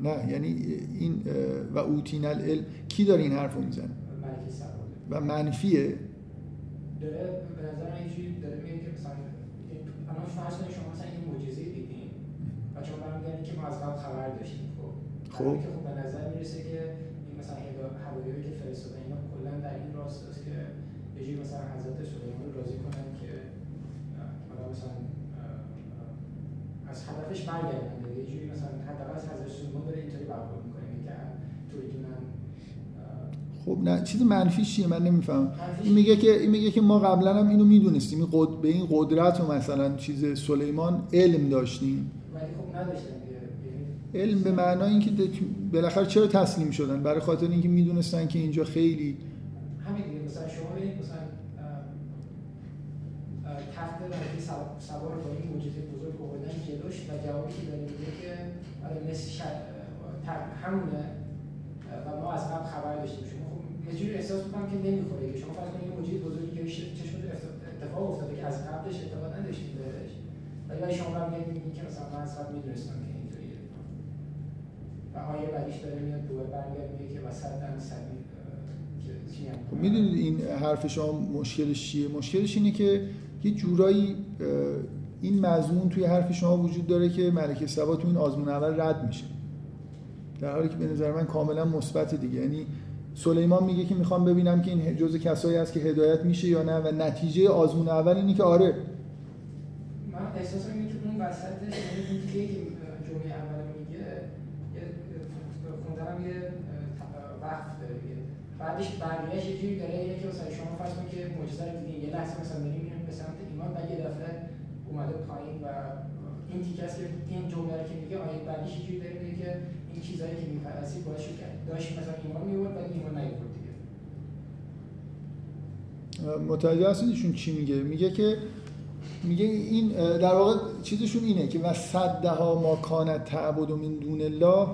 نه یعنی این و اوتین العلم کی داره این حرف رو می‌زنه؟ و منفیه. داره به نظر من اینجوری داره میگه که مثلا الان فرض کنید شما مثلا این معجزه دیدین و شما برمیگردین که ما از قبل خبر داشتیم خب. خب. که خب به نظر می‌رسه که این مثلا هوایی که فرستادن اینا کلا در این راست است که یه جوری مثلا حضرت سلیمان رو راضی کنن که حالا مثلا از هدفش برگردن. یه جوری مثلا حداقل از حضرت سلیمان داره اینطوری برخورد می‌کنه که توریدونن خب نه چیز منفی چیه؟ من نمی‌فهمم. این میگه که این میگه که ما قبلا هم اینو می‌دونستیم. این قد... به این قدرت و مثلا چیز سلیمان علم داشتیم. ولی خب نداشتن علم به معنای اینکه بالاخره چرا تسلیم شدن؟ برای خاطر اینکه می‌دونستن که اینجا خیلی همین دیگه. مثلا شما ببینید مثلا تخت ملکی سوار با این معجزه بزرگ آوردن جلوش و جوابی که داره میگه که آره مثل همونه. و ما از قبل خبر داشتیم. شما یه جوری احساس می‌کنم که نمی‌خوره که شما فرض کنید موجود بزرگی که چشم اتفاق افتاده که از قبلش اعتقاد نداشتیم بهش ولی شما برمیگردید میگید که مثلا من قبل می‌دونستم که اینطوریه. و آیه بعدیش داره میاد دوباره برمیگرد میگه که وسط صدی خب می‌دونید این حرف شما مشکلش چیه؟ مشکلش اینه که یه جورایی این مضمون توی حرف شما وجود داره که ملکه سبا تو این آزمون اول رد میشه. در حالی که به نظر من کاملا مثبت دیگه. یعنی سلیمان میگه که می‌خوام ببینم که این جزء کسایی هست که هدایت میشه یا نه و نتیجه آزمون اول اینه که آره. من احساس اینه که اون وسطش دیگه جمعه اول میگه. خوندنم یه وقت داره بعدش بقیه‌اش یه جوری داره اینه که مثلا شما فرض کنید که معجزه رو دیدین یه لحظه مثلا داریم به سمت ایمان بعد یه دفعه اومده پایین و این تیکه است که این جمله رو که میگه آیه بعدیش یه جوری داره میگه که این چیزایی که می‌پرسید باعث شد داشت مثلا ایمان میورد ولی ایمان نیورد دیگه. متوجه هستید چی میگه؟ میگه که میگه این در واقع چیزشون اینه که و صدها ما کانت تعبد من دون الله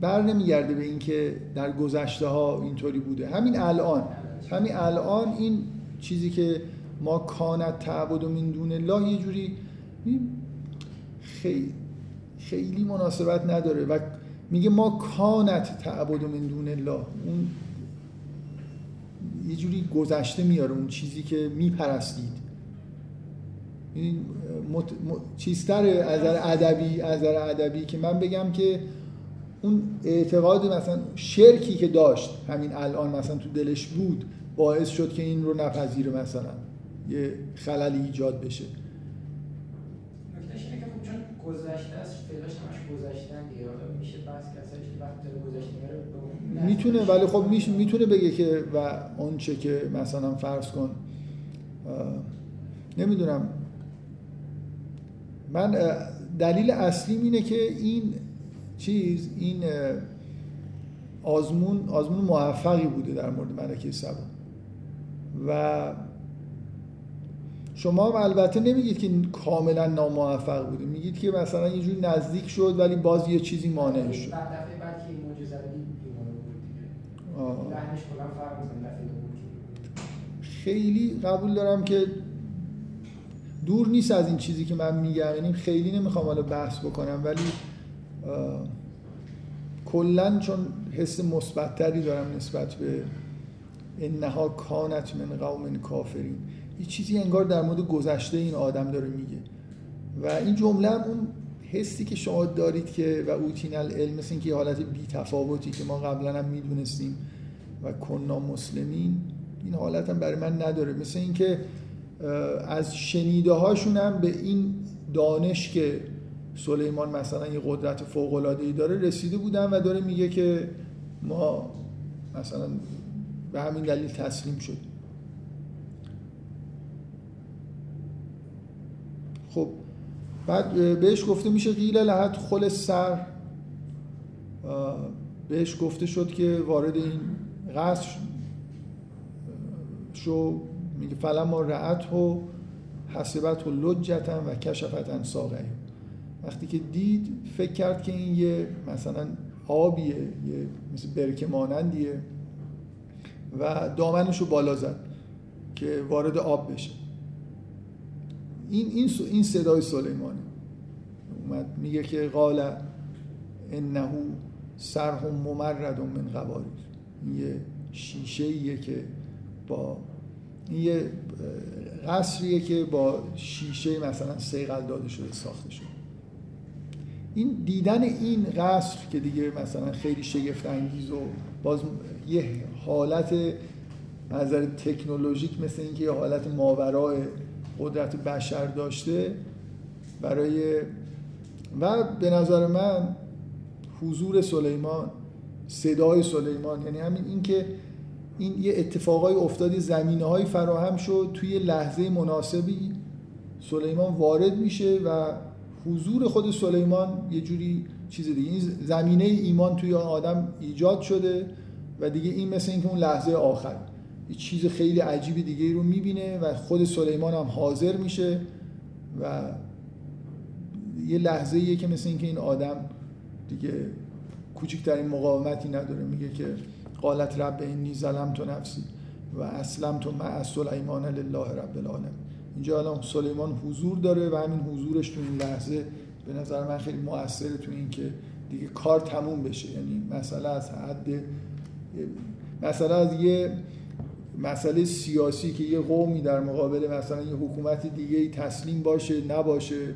بر نمیگرده به اینکه در گذشته ها اینطوری بوده. همین الان همین الان این چیزی که ما کانت تعبد من دون الله یه جوری خیلی خیلی مناسبت نداره و میگه ما کانت تعبد من دون الله. اون یه جوری گذشته میاره اون چیزی که میپرستید. این مت... چیزتر از ادبی از ادبی که من بگم که اون اعتقاد مثلا شرکی که داشت همین الان مثلا تو دلش بود باعث شد که این رو نپذیره مثلا یه خللی ایجاد بشه. گذشته است فعلاش همش گذشتن دیگه. میشه بحث کسایش وقت داره گذشته میره می‌تونه ولی خب می‌تونه بگه که و آنچه که مثلا فرض کن نمی‌دونم. من دلیل اصلی اینه که این چیز این آزمون آزمون موفقی بوده در مورد ملکه سبا. و شما هم البته نمیگید که کاملا ناموفق بوده میگید که مثلا یه جوری نزدیک شد ولی باز یه چیزی مانع شد. خیلی قبول دارم که دور نیست از این چیزی که من میگم. یعنی خیلی نمی‌خوام حالا بحث بکنم ولی کلا چون حس مثبتتری دارم نسبت به انها کانت من قوم کافرین. یه چیزی انگار در مورد گذشته این آدم داره میگه. و این جمله هم اون حسی که شما دارید که و اوتین العلم مثل اینکه یه حالت بی تفاوتی که ما قبلا هم می‌دونستیم و کنا مسلمین این حالت هم برای من نداره. مثل اینکه از شنیده هاشون هم به این دانش که سلیمان مثلا یه قدرت فوق العاده داره رسیده بودن و داره میگه که ما مثلا به همین دلیل تسلیم شد خب بعد بهش گفته میشه قیل لحت خل سر. بهش گفته شد که وارد این قصر شو. میگه فلما ما رعت و حسبت و لجتن و کشفتن ساقه وقتی که دید فکر کرد که این یه مثلا آبیه یه مثل برکه مانندیه و دامنش رو بالا زد که وارد آب بشه. این این این صدای سلیمانه. اومد میگه که قال انه سرهم ممرد من قواریر یه شیشه ایه که با این یه قصریه که با شیشه مثلا سیقل داده شده ساخته شده. این دیدن این قصر که دیگه مثلا خیلی شگفت انگیز و باز یه حالت نظر تکنولوژیک مثل اینکه یه حالت ماورای قدرت بشر داشته برای و به نظر من حضور سلیمان صدای سلیمان یعنی همین اینکه این یه اتفاقای افتادی زمینه های فراهم شد توی لحظه مناسبی سلیمان وارد میشه و حضور خود سلیمان یه جوری چیز دیگه. این زمینه ایمان توی آدم ایجاد شده و دیگه این مثل اینکه اون لحظه آخر. چیز خیلی عجیب دیگه رو می‌بینه و خود سلیمان هم حاضر میشه و یه لحظه ایه که مثل اینکه این آدم دیگه کوچکترین مقاومتی نداره. میگه که قالت رب اینی ظلم تو نفسی و اسلم تو مع سلیمان لله رب العالم اینجا الان سلیمان حضور داره و همین حضورش تو این لحظه به نظر من خیلی موثره تو این که دیگه کار تموم بشه. یعنی مسئله از حد مسئله از یه مسئله سیاسی که یه قومی در مقابل مثلا یه حکومت دیگه تسلیم باشه نباشه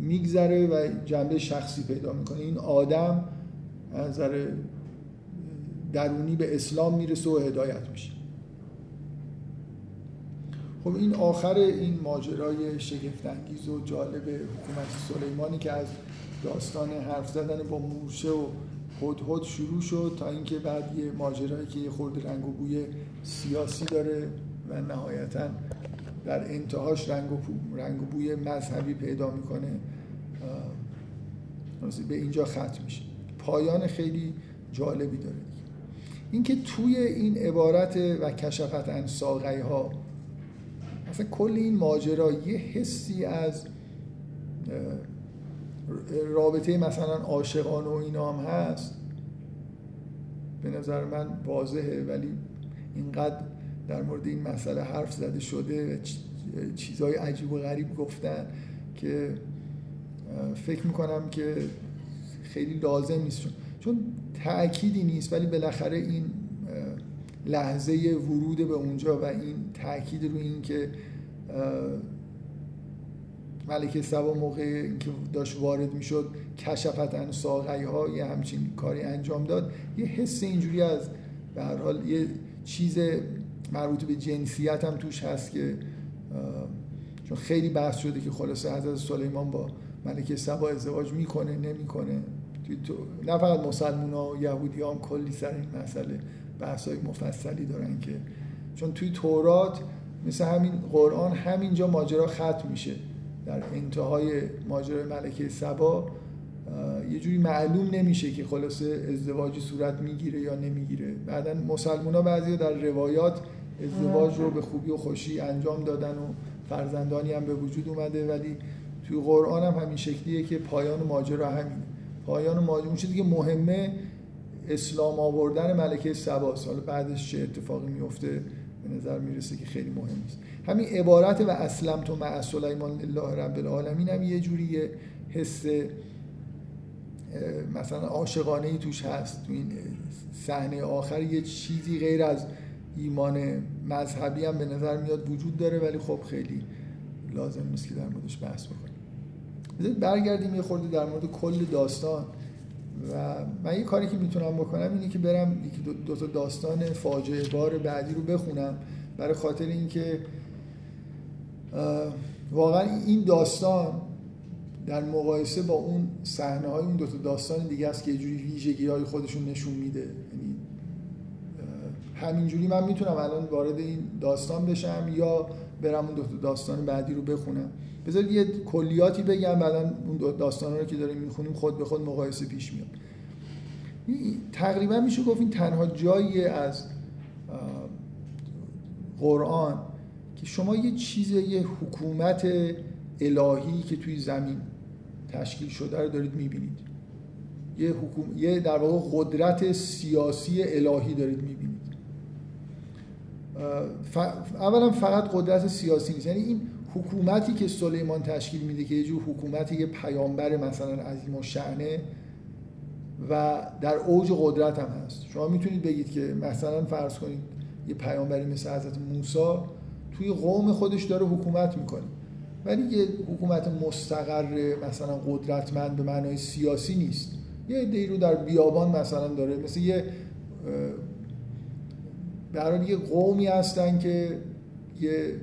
میگذره و جنبه شخصی پیدا می‌کنه. این آدم از نظر درونی به اسلام می‌رسه و هدایت میشه. خب این آخر این ماجرای شگفتانگیز و جالب حکومت سلیمانی که از داستان حرف زدن با موشه و هدهد شروع شد تا اینکه بعد یه ماجرایی که یه خورد رنگ و بوی سیاسی داره و نهایتا در انتهاش رنگ و, رنگ و بوی مذهبی پیدا می‌کنه. به اینجا ختم میشه. پایان خیلی جالبی داره. اینکه توی این عبارت و کشفت انساقی ها مثلا کل این ماجرا یه حسی از رابطه مثلا عاشقان و اینا هم هست به نظر من واضحه ولی اینقدر در مورد این مسئله حرف زده شده چیزهای عجیب و غریب گفتن که فکر می‌کنم که خیلی لازم نیست. چون تأکیدی نیست ولی بالاخره این لحظه ورود به اونجا و این تاکید رو این که ملک سبا موقع که داشت وارد می‌شد کشفتن ساقی ها یه همچین کاری انجام داد. یه حس اینجوری از به هر حال یه چیز مربوط به جنسیت هم توش هست که چون خیلی بحث شده که خلاصه حضرت سلیمان با ملکه سبا ازدواج می‌کنه نمی‌کنه. نه فقط مسلمان ها و یهودی کلی سر این مسئله بحث های مفصلی دارن که چون توی تورات مثل همین قرآن همینجا ماجرا ختم میشه. در انتهای ماجرای ملکه سبا یه جوری معلوم نمیشه که خلاصه ازدواجی صورت می‌گیره یا نمی‌گیره. بعدا مسلمان ها بعضی در روایات ازدواج رو به خوبی و خوشی انجام دادن و فرزندانی هم به وجود اومده ولی توی قرآن هم همین شکلیه که پایان ماجرا همینه. پایان ماجرا اون چیزی که مهمه اسلام آوردن ملکه سبا سال بعدش چه اتفاقی میفته به نظر می‌رسه که خیلی مهم است همین عبارت و اسلم تو مع سلیمان الله رب العالمین هم یه جوری حس مثلا عاشقانه ای توش هست. تو این صحنه آخر یه چیزی غیر از ایمان مذهبی هم به نظر میاد وجود داره ولی خب خیلی لازم نیست که در موردش بحث بکنیم. برگردیم یه خورده در مورد کل داستان. و من یه کاری که می‌تونم بکنم اینه که برم یکی دو, تا داستان فاجعه بار بعدی رو بخونم برای خاطر اینکه واقعا این داستان در مقایسه با اون صحنه های اون دو تا داستان دیگه است که یه جوری ویژگی های خودشون نشون میده. یعنی همینجوری من می‌تونم الان وارد این داستان بشم یا برم اون دو تا داستان بعدی رو بخونم. بذارید یه کلیاتی بگم بعدا اون داستان رو که داریم می‌خونیم خود به خود مقایسه پیش میاد. تقریبا میشه گفت این تنها جایی از قرآن که شما یه چیز یه حکومت الهی که توی زمین تشکیل شده رو دارید می‌بینید. یه, حکوم... یه در واقع قدرت سیاسی الهی دارید می‌بینید. ف... اولا فقط قدرت سیاسی نیست. یعنی این حکومتی که سلیمان تشکیل میده که یه جور حکومت یه پیامبر مثلا عظیم و شعنه و در اوج قدرت هم هست. شما می‌تونید بگید که مثلا فرض کنید یه پیامبری مثل حضرت موسی توی قوم خودش داره حکومت می‌کنه. ولی یه حکومت مستقر مثلا قدرتمند به معنای سیاسی نیست. یه عده‌ای رو در بیابان مثلا داره مثل یه در یه قومی هستن که یه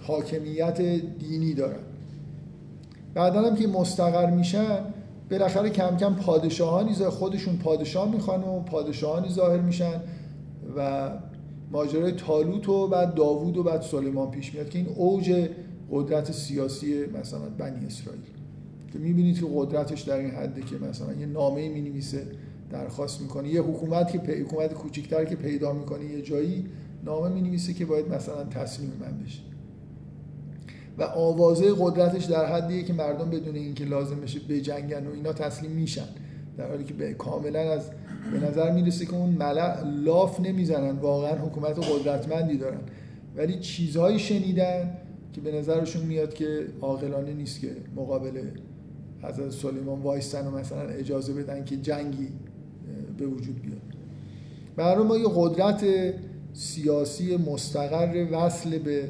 حاکمیت دینی دارن. بعدا هم که مستقر میشن بالاخره کم کم پادشاهانی خودشون پادشاه می‌خوان و پادشاهانی ظاهر میشن و ماجرای تالوت و بعد داوود و بعد سلیمان پیش میاد که این اوج قدرت سیاسی مثلا بنی اسرائیل. که می‌بینید که قدرتش در این حده که مثلا یه نامه می نویسه درخواست می‌کنه یه حکومت که پی... حکومت کوچیکتر که پیدا می‌کنه یه جایی نامه می نویسه که باید مثلا تسلیم من بشه. و آوازه قدرتش در حدیه که مردم بدون اینکه لازم بشه بجنگن و اینا تسلیم میشن. در حالی که به کاملا از به نظر می‌رسه که اون ملع لاف نمی‌زنن. واقعا حکومت قدرتمندی دارن. ولی چیزهایی شنیدن که به نظرشون میاد که عاقلانه نیست که مقابل حضرت سلیمان وایستن و مثلا اجازه بدن که جنگی به وجود بیاد. برای ما یه قدرت سیاسی مستقر وصل به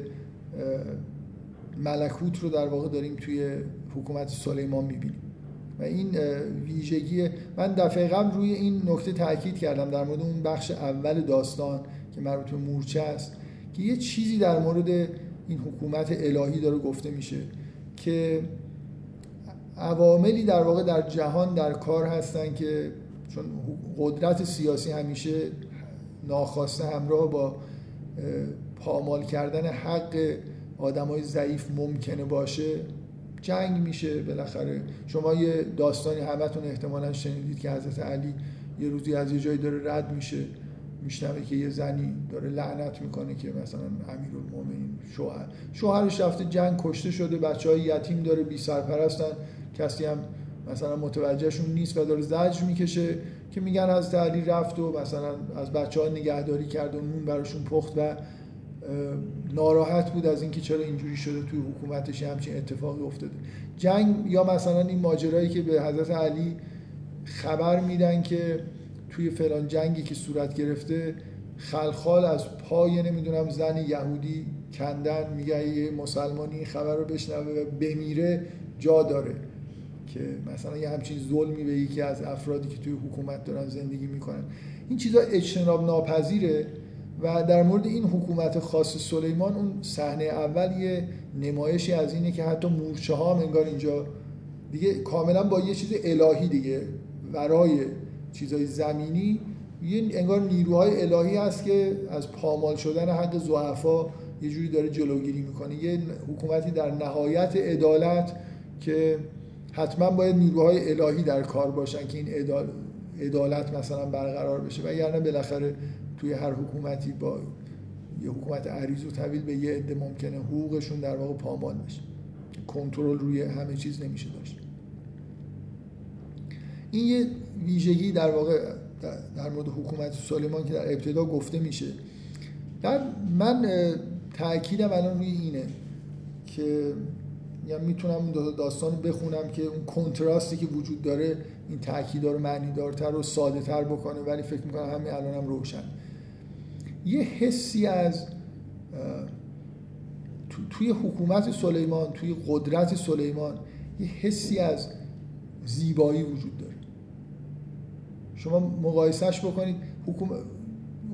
ملکوت رو در واقع داریم توی حکومت سلیمان می‌بینیم. و این ویژگی من دفعه قبل روی این نکته تاکید کردم در مورد اون بخش اول داستان که مربوط به مورچه است که یه چیزی در مورد این حکومت الهی داره گفته میشه که عواملی در واقع در جهان در کار هستن که چون قدرت سیاسی همیشه ناخواسته همراه با پامال کردن حق آدمای ضعیف ممکنه باشه جنگ میشه بالاخره. شما یه داستانی همتون احتمالا شنیدید که حضرت علی یه روزی از یه جایی داره رد میشه میشنوه که یه زنی داره لعنت می‌کنه که مثلا امیرالمومنین شوهر شوهرش رفته جنگ کشته شده بچه های یتیم داره بی سرپرستن کسی هم مثلا متوجهشون نیست و داره زجر می‌کشه که میگن از علی رفت و مثلا از بچه ها نگهداری کرد و نون براشون پخت و ناراحت بود از اینکه چرا اینجوری شده توی حکومتش همچین اتفاقی افتاده. جنگ یا مثلا این ماجرایی که به حضرت علی خبر میدن که توی فلان جنگی که صورت گرفته خلخال از پای نمی‌دونم زن یهودی کندن میگه یه مسلمانی خبر رو بشنوه و بمیره جا داره. که مثلا یه همچین ظلمی به یکی از افرادی که توی حکومت دارن زندگی می‌کنن. این چیزا اجتناب ناپذیره و در مورد این حکومت خاص سلیمان اون صحنه اول یه نمایشی از اینه که حتی مورچه ها هم انگار اینجا دیگه کاملا با یه چیز الهی دیگه ورای چیزای زمینی. یه انگار نیروهای الهی هست که از پامال شدن حق زعفا یه جوری داره جلوگیری می‌کنه. یه حکومتی در نهایت عدالت که حتما باید نیروهای الهی در کار باشن که این عدالت مثلا برقرار بشه. و یعنی بالاخره توی هر حکومتی با یه حکومت عریض و طویل به یه عده ممکنه حقوقشون در واقع پامال بشه. کنترل روی همه چیز نمیشه داشت. این یه ویژگی در واقع در مورد حکومت سلیمان که در ابتدا گفته میشه. در من تاکیدم الان روی اینه که یا می‌تونم اون داستان بخونم که اون کنتراستی که وجود داره این تاکید رو معنی دارتر و ساده تر بکنه ولی فکر می‌کنم همین الان هم روشن. یه حسی از توی حکومت سلیمان توی قدرت سلیمان یه حسی از زیبایی وجود داره. شما مقایسهش بکنید حکومت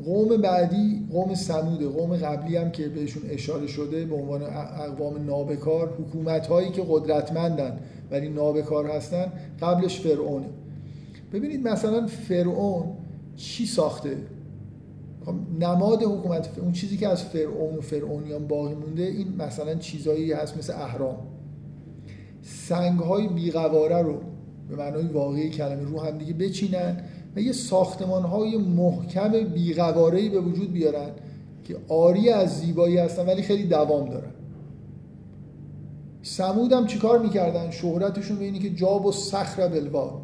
قوم بعدی قوم سموده قوم قبلی هم که بهشون اشاره شده به عنوان اقوام نابکار حکومت هایی که قدرتمندن ولی نابکار هستن قبلش فرعونه. ببینید مثلا فرعون چی ساخته؟ خب، نماد حکومت اون چیزی که از فرعون و فرعونیان باقی مونده این مثلا چیزایی هست مثل اهرام. سنگ های بیقواره رو به معنای واقعی کلمه رو هم دیگه بچینن. و یه ساختمان های محکم بیقواره به وجود بیارن که آری از زیبایی هستن ولی خیلی دوام دارن. سمود هم چیکار می‌کردن؟ شهرتشون به اینه که جاب و صخر بلوا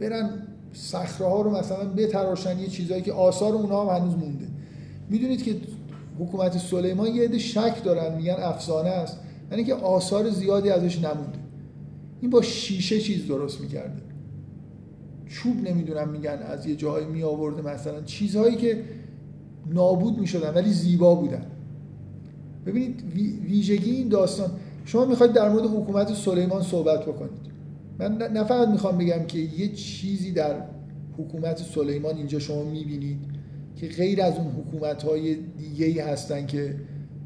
برن صخره ها رو مثلا بتراشن یه چیزایی که آثار اونها هم هنوز مونده. می‌دونید که حکومت سلیمان یه عده شک دارن میگن افسانه است. یعنی که آثار زیادی ازش نمونده. این با شیشه چیز درست می‌کرده. چوب نمی‌دونم میگن از یه جایی می آورده مثلا. چیزهایی که نابود می‌شدن ولی زیبا بودن. ببینید ویژگی این داستان. شما می‌خواید در مورد حکومت سلیمان صحبت بکنید. من نه فقط می‌خوام بگم که یه چیزی در حکومت سلیمان اینجا شما می‌بینید که غیر از اون حکومت های دیگه ای هستن که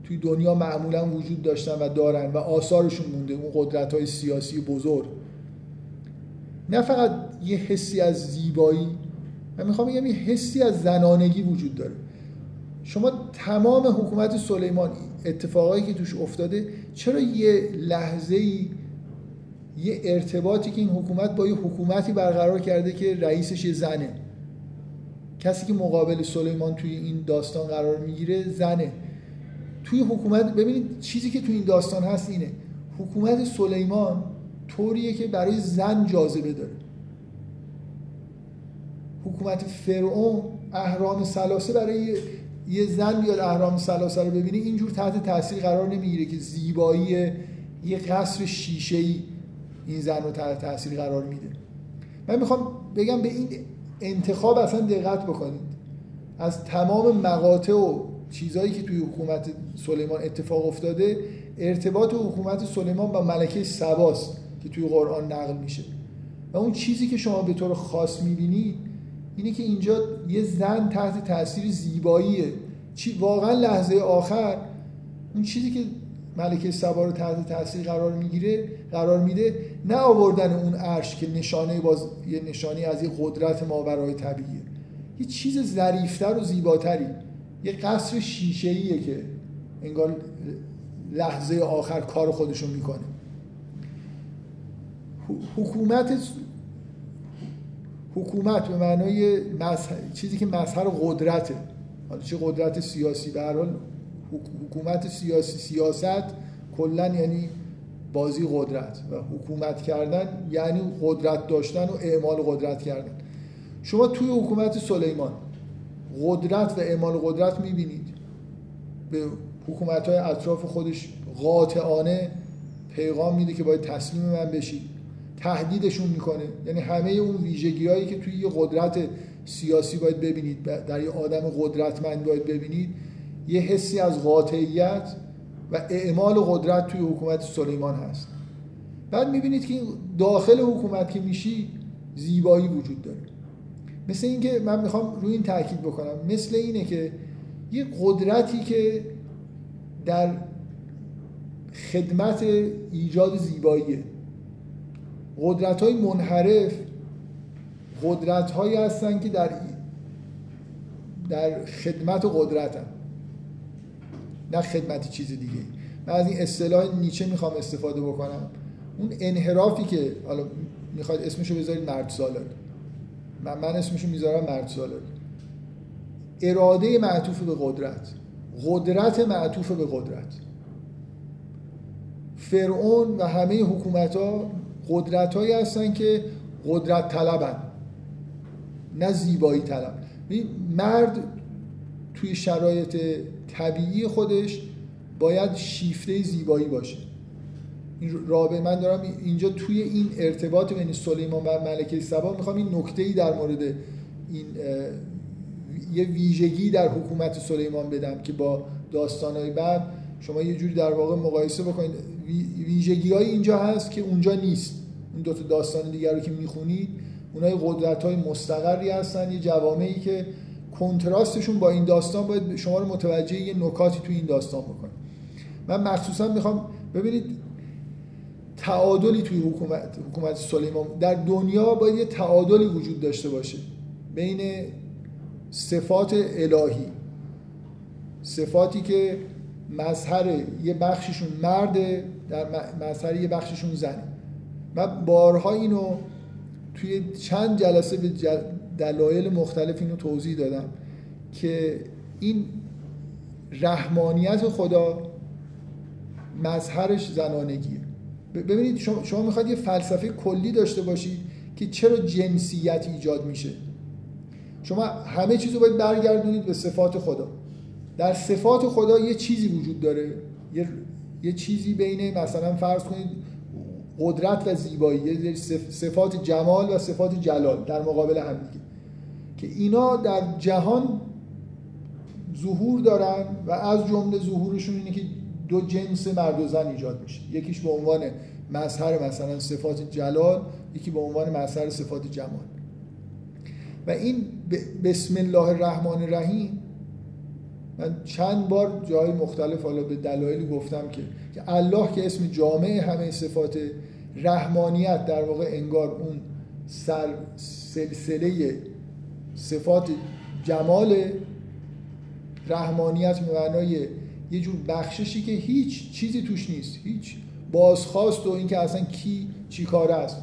توی دنیا معمولا وجود داشتن و دارن و آثارشون مونده. اون قدرت های سیاسی بزرگ. نه فقط یه حسی از زیبایی من می‌خوام بگم یه حسی از زنانگی وجود داره. شما تمام حکومت سلیمان اتفاقایی که توش افتاده چرا یه لحظه ای یه ارتباطی که این حکومت با یه حکومتی برقرار کرده که رئیسش یه زنه؟ کسی که مقابل سلیمان توی این داستان قرار می‌گیره زنه. توی حکومت ببینید چیزی که توی این داستان هست اینه. حکومت سلیمان طوریه که برای زن جاذبه داره. حکومت فرعون اهرام سلاسه برای یه زن بیاد اهرام سلاسه رو ببینه اینجور تحت تاثیر قرار نمی‌گیره که زیبایی یه قصر شیشه ای این زن رو تحت تاثیر قرار میده. من می‌خوام بگم به این انتخاب اصلا دقت بکنید. از تمام مقاطع و چیزهایی که توی حکومت سلیمان اتفاق افتاده ارتباط حکومت سلیمان با ملکه سباست. که توی قرآن نقل میشه. و اون چیزی که شما به طور خاص می‌بینید اینه که اینجا یه زن تحت تاثیر زیباییه. چی واقعا لحظه آخر اون چیزی که ملکه سبا رو تحت تاثیر قرار می‌گیره قرار میده نه آوردن اون عرش که نشانه باز یه نشانی از یه قدرت ماورای طبیعیه. یه چیز ظریفتر و زیباتری. یه قصر شیشه که انگار لحظه آخر کار خودشون می‌کنه. حکومت حکومت به معنای چیزی که مظهر قدرته. حالا چه قدرت سیاسی؟ به هر حال حکومت سیاسی سیاست کلا یعنی بازی قدرت و حکومت کردن یعنی قدرت داشتن و اعمال قدرت کردن. شما توی حکومت سلیمان قدرت و اعمال قدرت می‌بینید. به حکومت های اطراف خودش قاطعانه پیغام میده که باید تسلیم من بشید تهدیدشون می‌کنه. یعنی همه اون ویژگی هایی که توی یه قدرت سیاسی باید ببینید در یه آدم قدرتمند باید ببینید یه حسی از قاطعیت و اعمال قدرت توی حکومت سلیمان هست. بعد می‌بینید که داخل حکومت که میشی زیبایی وجود داره. مثل اینکه من می‌خوام روی این تاکید بکنم. مثل اینه که یه قدرتی که در خدمت ایجاد زیباییه. قدرت های منحرف قدرت هایی هستن که در در خدمت و قدرتن. نه خدمت چیز دیگه من از این اصطلاح نیچه می‌خوام استفاده بکنم. اون انحرافی که حالا می‌خواد اسمشو بذارید مرد سالار من, من اسمشو می‌ذارم مرد سالار اراده معطوف به قدرت. قدرت معطوف به قدرت. فرعون و همه حکومت ها قدرت هایی هستن که قدرت طلبن نه زیبایی طلب. مرد توی شرایط طبیعی خودش باید شیفته زیبایی باشه. این رابطه من دارم اینجا توی این ارتباط بین سلیمان و ملکه سبا می‌خوام این نکته ای در مورد این یه ویژگی در حکومت سلیمان بدم که با داستانهای بعد شما یه جوری در واقع مقایسه بکنید. ویژگی های اینجا هست که اونجا نیست. اون دو تا داستان دیگر رو که می‌خونید اونای قدرت های مستقری هستن یه جوامعی که کنتراستشون با این داستان باید شما رو متوجه یه نکاتی تو این داستان بکنه. من مخصوصا می‌خوام ببینید تعادلی توی حکومت حکومت سلیمان در دنیا باید یه تعادلی وجود داشته باشه بین صفات الهی. صفاتی که مظهر یه بخششون مرده در مظهر یه بخششون زنه من بارها اینو توی چند جلسه به دلایل مختلف اینو توضیح دادم که این رحمانیت خدا مظهرش زنانگیه. ببینید شما, شما می‌خواید یه فلسفه کلی داشته باشید که چرا جنسیت ایجاد میشه. شما همه چیز رو باید برگردونید به صفات خدا. در صفات خدا یه چیزی وجود داره. یه, یه چیزی بین مثلا فرض کنید قدرت و زیبایی صفات جمال و صفات جلال در مقابل هم دیگه. که اینا در جهان ظهور دارن و از جمله ظهورشون اینه که دو جنس مرد و زن ایجاد میشه. یکیش به عنوان مظهر مثلا صفات جلال یکی به عنوان مظهر صفات جمال. و این بسم الله الرحمن الرحیم من چند بار جای مختلف حالا به دلایلی گفتم که که الله که اسم جامع همه صفات رحمانیت در واقع انگار اون سر سلسله صفات جمال رحمانیت به معنای یه جور بخششی که هیچ چیزی توش نیست هیچ بازخواست و اینکه اصلا کی چی کار است.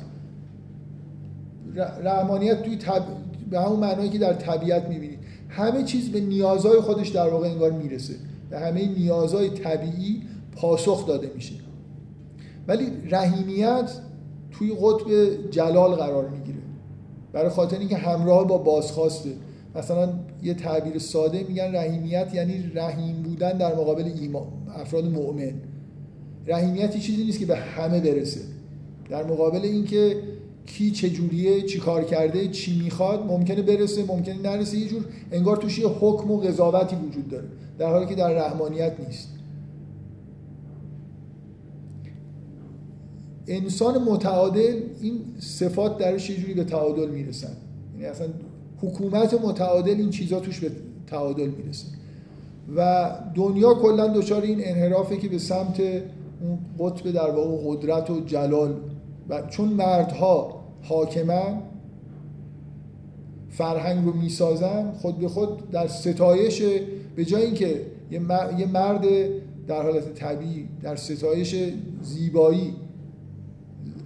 رحمانیت توی طب... به همون معنایی که در طبیعت می‌بینید همه چیز به نیازهای خودش در واقع انگار می‌رسه. به همه نیازهای طبیعی پاسخ داده میشه. ولی رحیمیت توی قطب جلال قرار می‌گیره. برای خاطر اینکه همراه با بازخواسته. مثلا یه تعبیر ساده میگن رحیمیت یعنی رحیم بودن در مقابل ایمان افراد مؤمن. رحیمیت چیزی نیست که به همه برسه. در مقابل اینکه کی چه جوریه چی کار کرده چی می‌خواد ممکنه برسه ممکنه نرسه. یه جور انگار توش یه حکم و قضاوتی وجود داره در حالی که در رحمانیت نیست. انسان متعادل این صفات درش یه جوری به تعادل می‌رسن. یعنی اصلا حکومت متعادل این چیزا توش به تعادل می‌رسه. و دنیا کلا دچار این انحرافه که به سمت اون قطب در واقع قدرت و جلال و چون مردها حاکمن فرهنگ رو می‌سازن خود به خود در ستایش به جای اینکه یه مرد در حالت طبیعی در ستایش زیبایی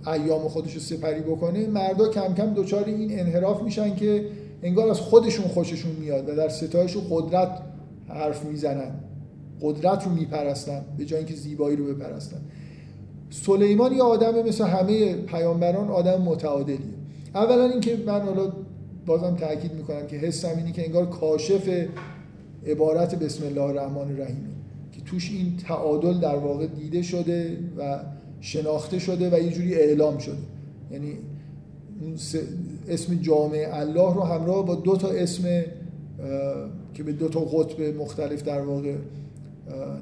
ایام خودش رو سپری بکنه مردا کم کم دچار این انحراف میشن که انگار از خودشون خوششون میاد و در ستایش و قدرت حرف می‌زنن قدرت رو میپرستن به جای اینکه زیبایی رو بپرستن. سلیمان یه آدم مثل همه پیامبران آدم متعادلیه. اولا اینکه من حالا بازم تاکید می‌کنم که حسم اینه که انگار کاشف عبارت بسم الله الرحمن الرحیم که توش این تعادل در واقع دیده شده و شناخته شده و یه جوری اعلام شده. یعنی اسم جامع الله رو همراه با دو تا اسم که به دو تا قطب مختلف در واقع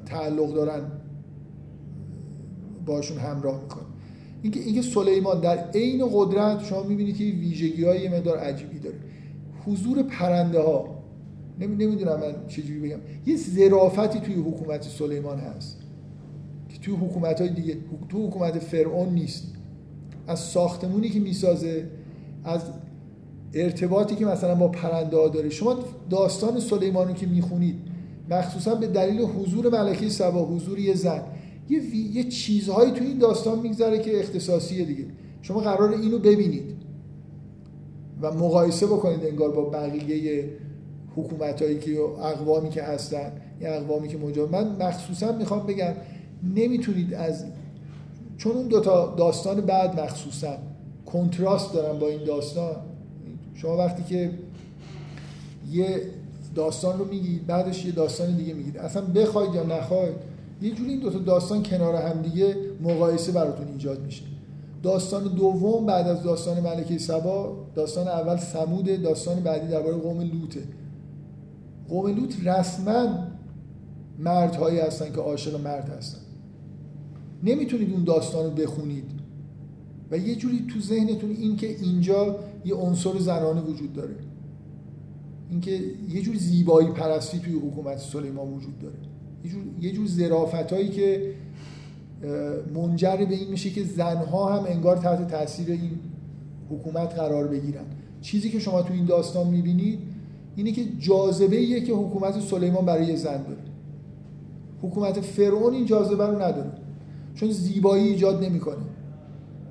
تعلق دارن. باشون همراه می‌کنه. اینکه اینکه سلیمان در عین قدرت شما می‌بینید که ویژگی های یه مقدار عجیبی داره. حضور پرنده ها نمی‌دونم من چجوری بگم یه ظرافتی توی حکومت سلیمان هست که توی حکومت های دیگه تو حکومت فرعون نیست. از ساختمونی که می‌سازه از ارتباطی که مثلا با پرنده ها داره. شما داستان سلیمانی که می‌خونید مخصوصا به دلیل حضور ملکه سبا حضور یه زن یه, یه چیزهایی تو این داستان میگذره که اختصاصیه دیگه. شما قرار اینو ببینید و مقایسه بکنید انگار با بقیه حکومت هایی که اقوامی که هستن یا اقوامی که مجا من مخصوصا می‌خوام بگم نمی‌تونید از چون اون دوتا داستان بعد مخصوصا کنتراست دارن با این داستان. شما وقتی که یه داستان رو میگید بعدش یه داستان دیگه میگید. اصلا بخواید یا نخواید یه جوری این دوتا داستان کنار هم دیگه مقایسه براتون ایجاد میشه. داستان دوم بعد از داستان ملکه سبا داستان اول سموده داستان بعدی درباره قوم لوته قوم لوط رسما مردهایی هستن که عاشق مرد هستن. نمی‌تونید اون داستان رو بخونید. و یه جوری تو ذهنتون این که اینجا یه عنصر زنانه وجود داره. اینکه یه جور زیبایی پرستی توی حکومت سلیمان وجود داره. یه جور, یه جور زرافتایی که منجر به این میشه که زنها هم انگار تحت تاثیر این حکومت قرار بگیرن. چیزی که شما تو این داستان می‌بینید اینه که جاذبه ایه که حکومت سلیمان برای زن داره. حکومت فرعون این جاذبه رو نداره. چون زیبایی ایجاد نمی‌کنه.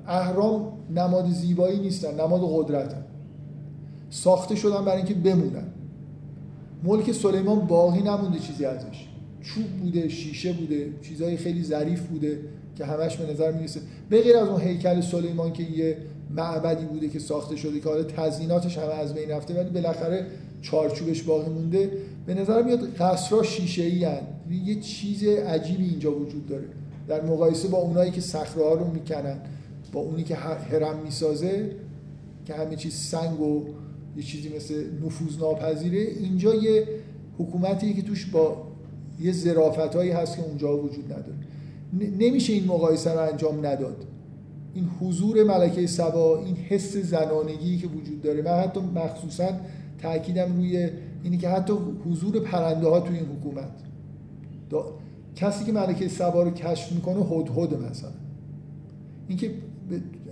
اهرام نماد زیبایی نیستن نماد قدرتن. ساخته شدن برای اینکه بمونن. ملک سلیمان باقی نمونده چیزی ازش. چوب بوده شیشه بوده چیزهای خیلی ظریف بوده که همش به نظر می‌رسه. به غیر از اون هیکل سلیمان که یه معبدی بوده که ساخته شده که حالا تزییناتش همه از بین رفته ولی بالاخره چارچوبش باقی مونده به نظر میاد قصرها شیشه ای یه چیز عجیبی اینجا وجود داره. در مقایسه با اونایی که صخره رو می‌کنن با اونی که هرم می‌سازه که همه چیز سنگ و یه چیزی مثل نفوذ ناپذیره اینجا یه حکومتی که توش با یه ظرافت هایی هست که اونجا وجود نداره. نمیشه این مقایسه رو انجام نداد. این حضور ملکه سبا این حس زنانگی که وجود داره. من حتی مخصوصا تاکیدم روی اینی که حتی حضور پرنده ها توی این حکومت. کسی که ملکه سبا رو کشف می‌کنه هدهد مثلا. اینکه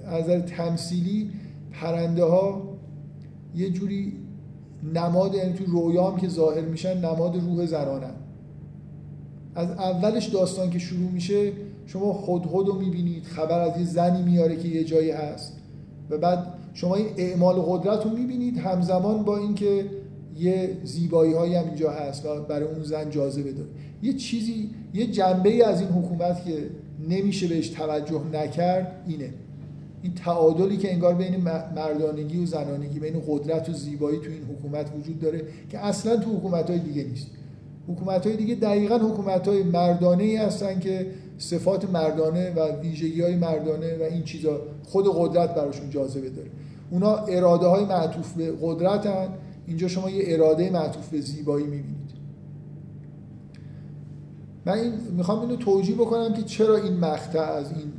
از نظر تمثیلی پرنده ها یه جوری نماد یعنی تو رویام که ظاهر میشن نماد روح زنانن. از اولش داستان که شروع میشه شما هدهد رو می‌بینید خبر از یه زنی میاره که یه جایی هست. و بعد شما این اعمال قدرت رو می‌بینید همزمان با اینکه یه زیبایی هایی هم اینجا هست و برای اون زن جاذبه داره. یه چیزی یه جنبه ای از این حکومت که نمیشه بهش توجه نکرد اینه. این تعادلی که انگار بین مردانگی و زنانگی بین قدرت و زیبایی تو این حکومت وجود داره که اصلا تو حکومت های دیگه نیست. حکومت های دیگه دقیقا حکومت های مردانه ای هستن که صفات مردانه و ویژگی های مردانه و این چیزا خود قدرت براشون جاذبه داره. اونا اراده های معطوف به قدرت هن. اینجا شما یه اراده معطوف به زیبایی می‌بینید. من این می‌خوام اینو توجیه بکنم که چرا این مقطع از این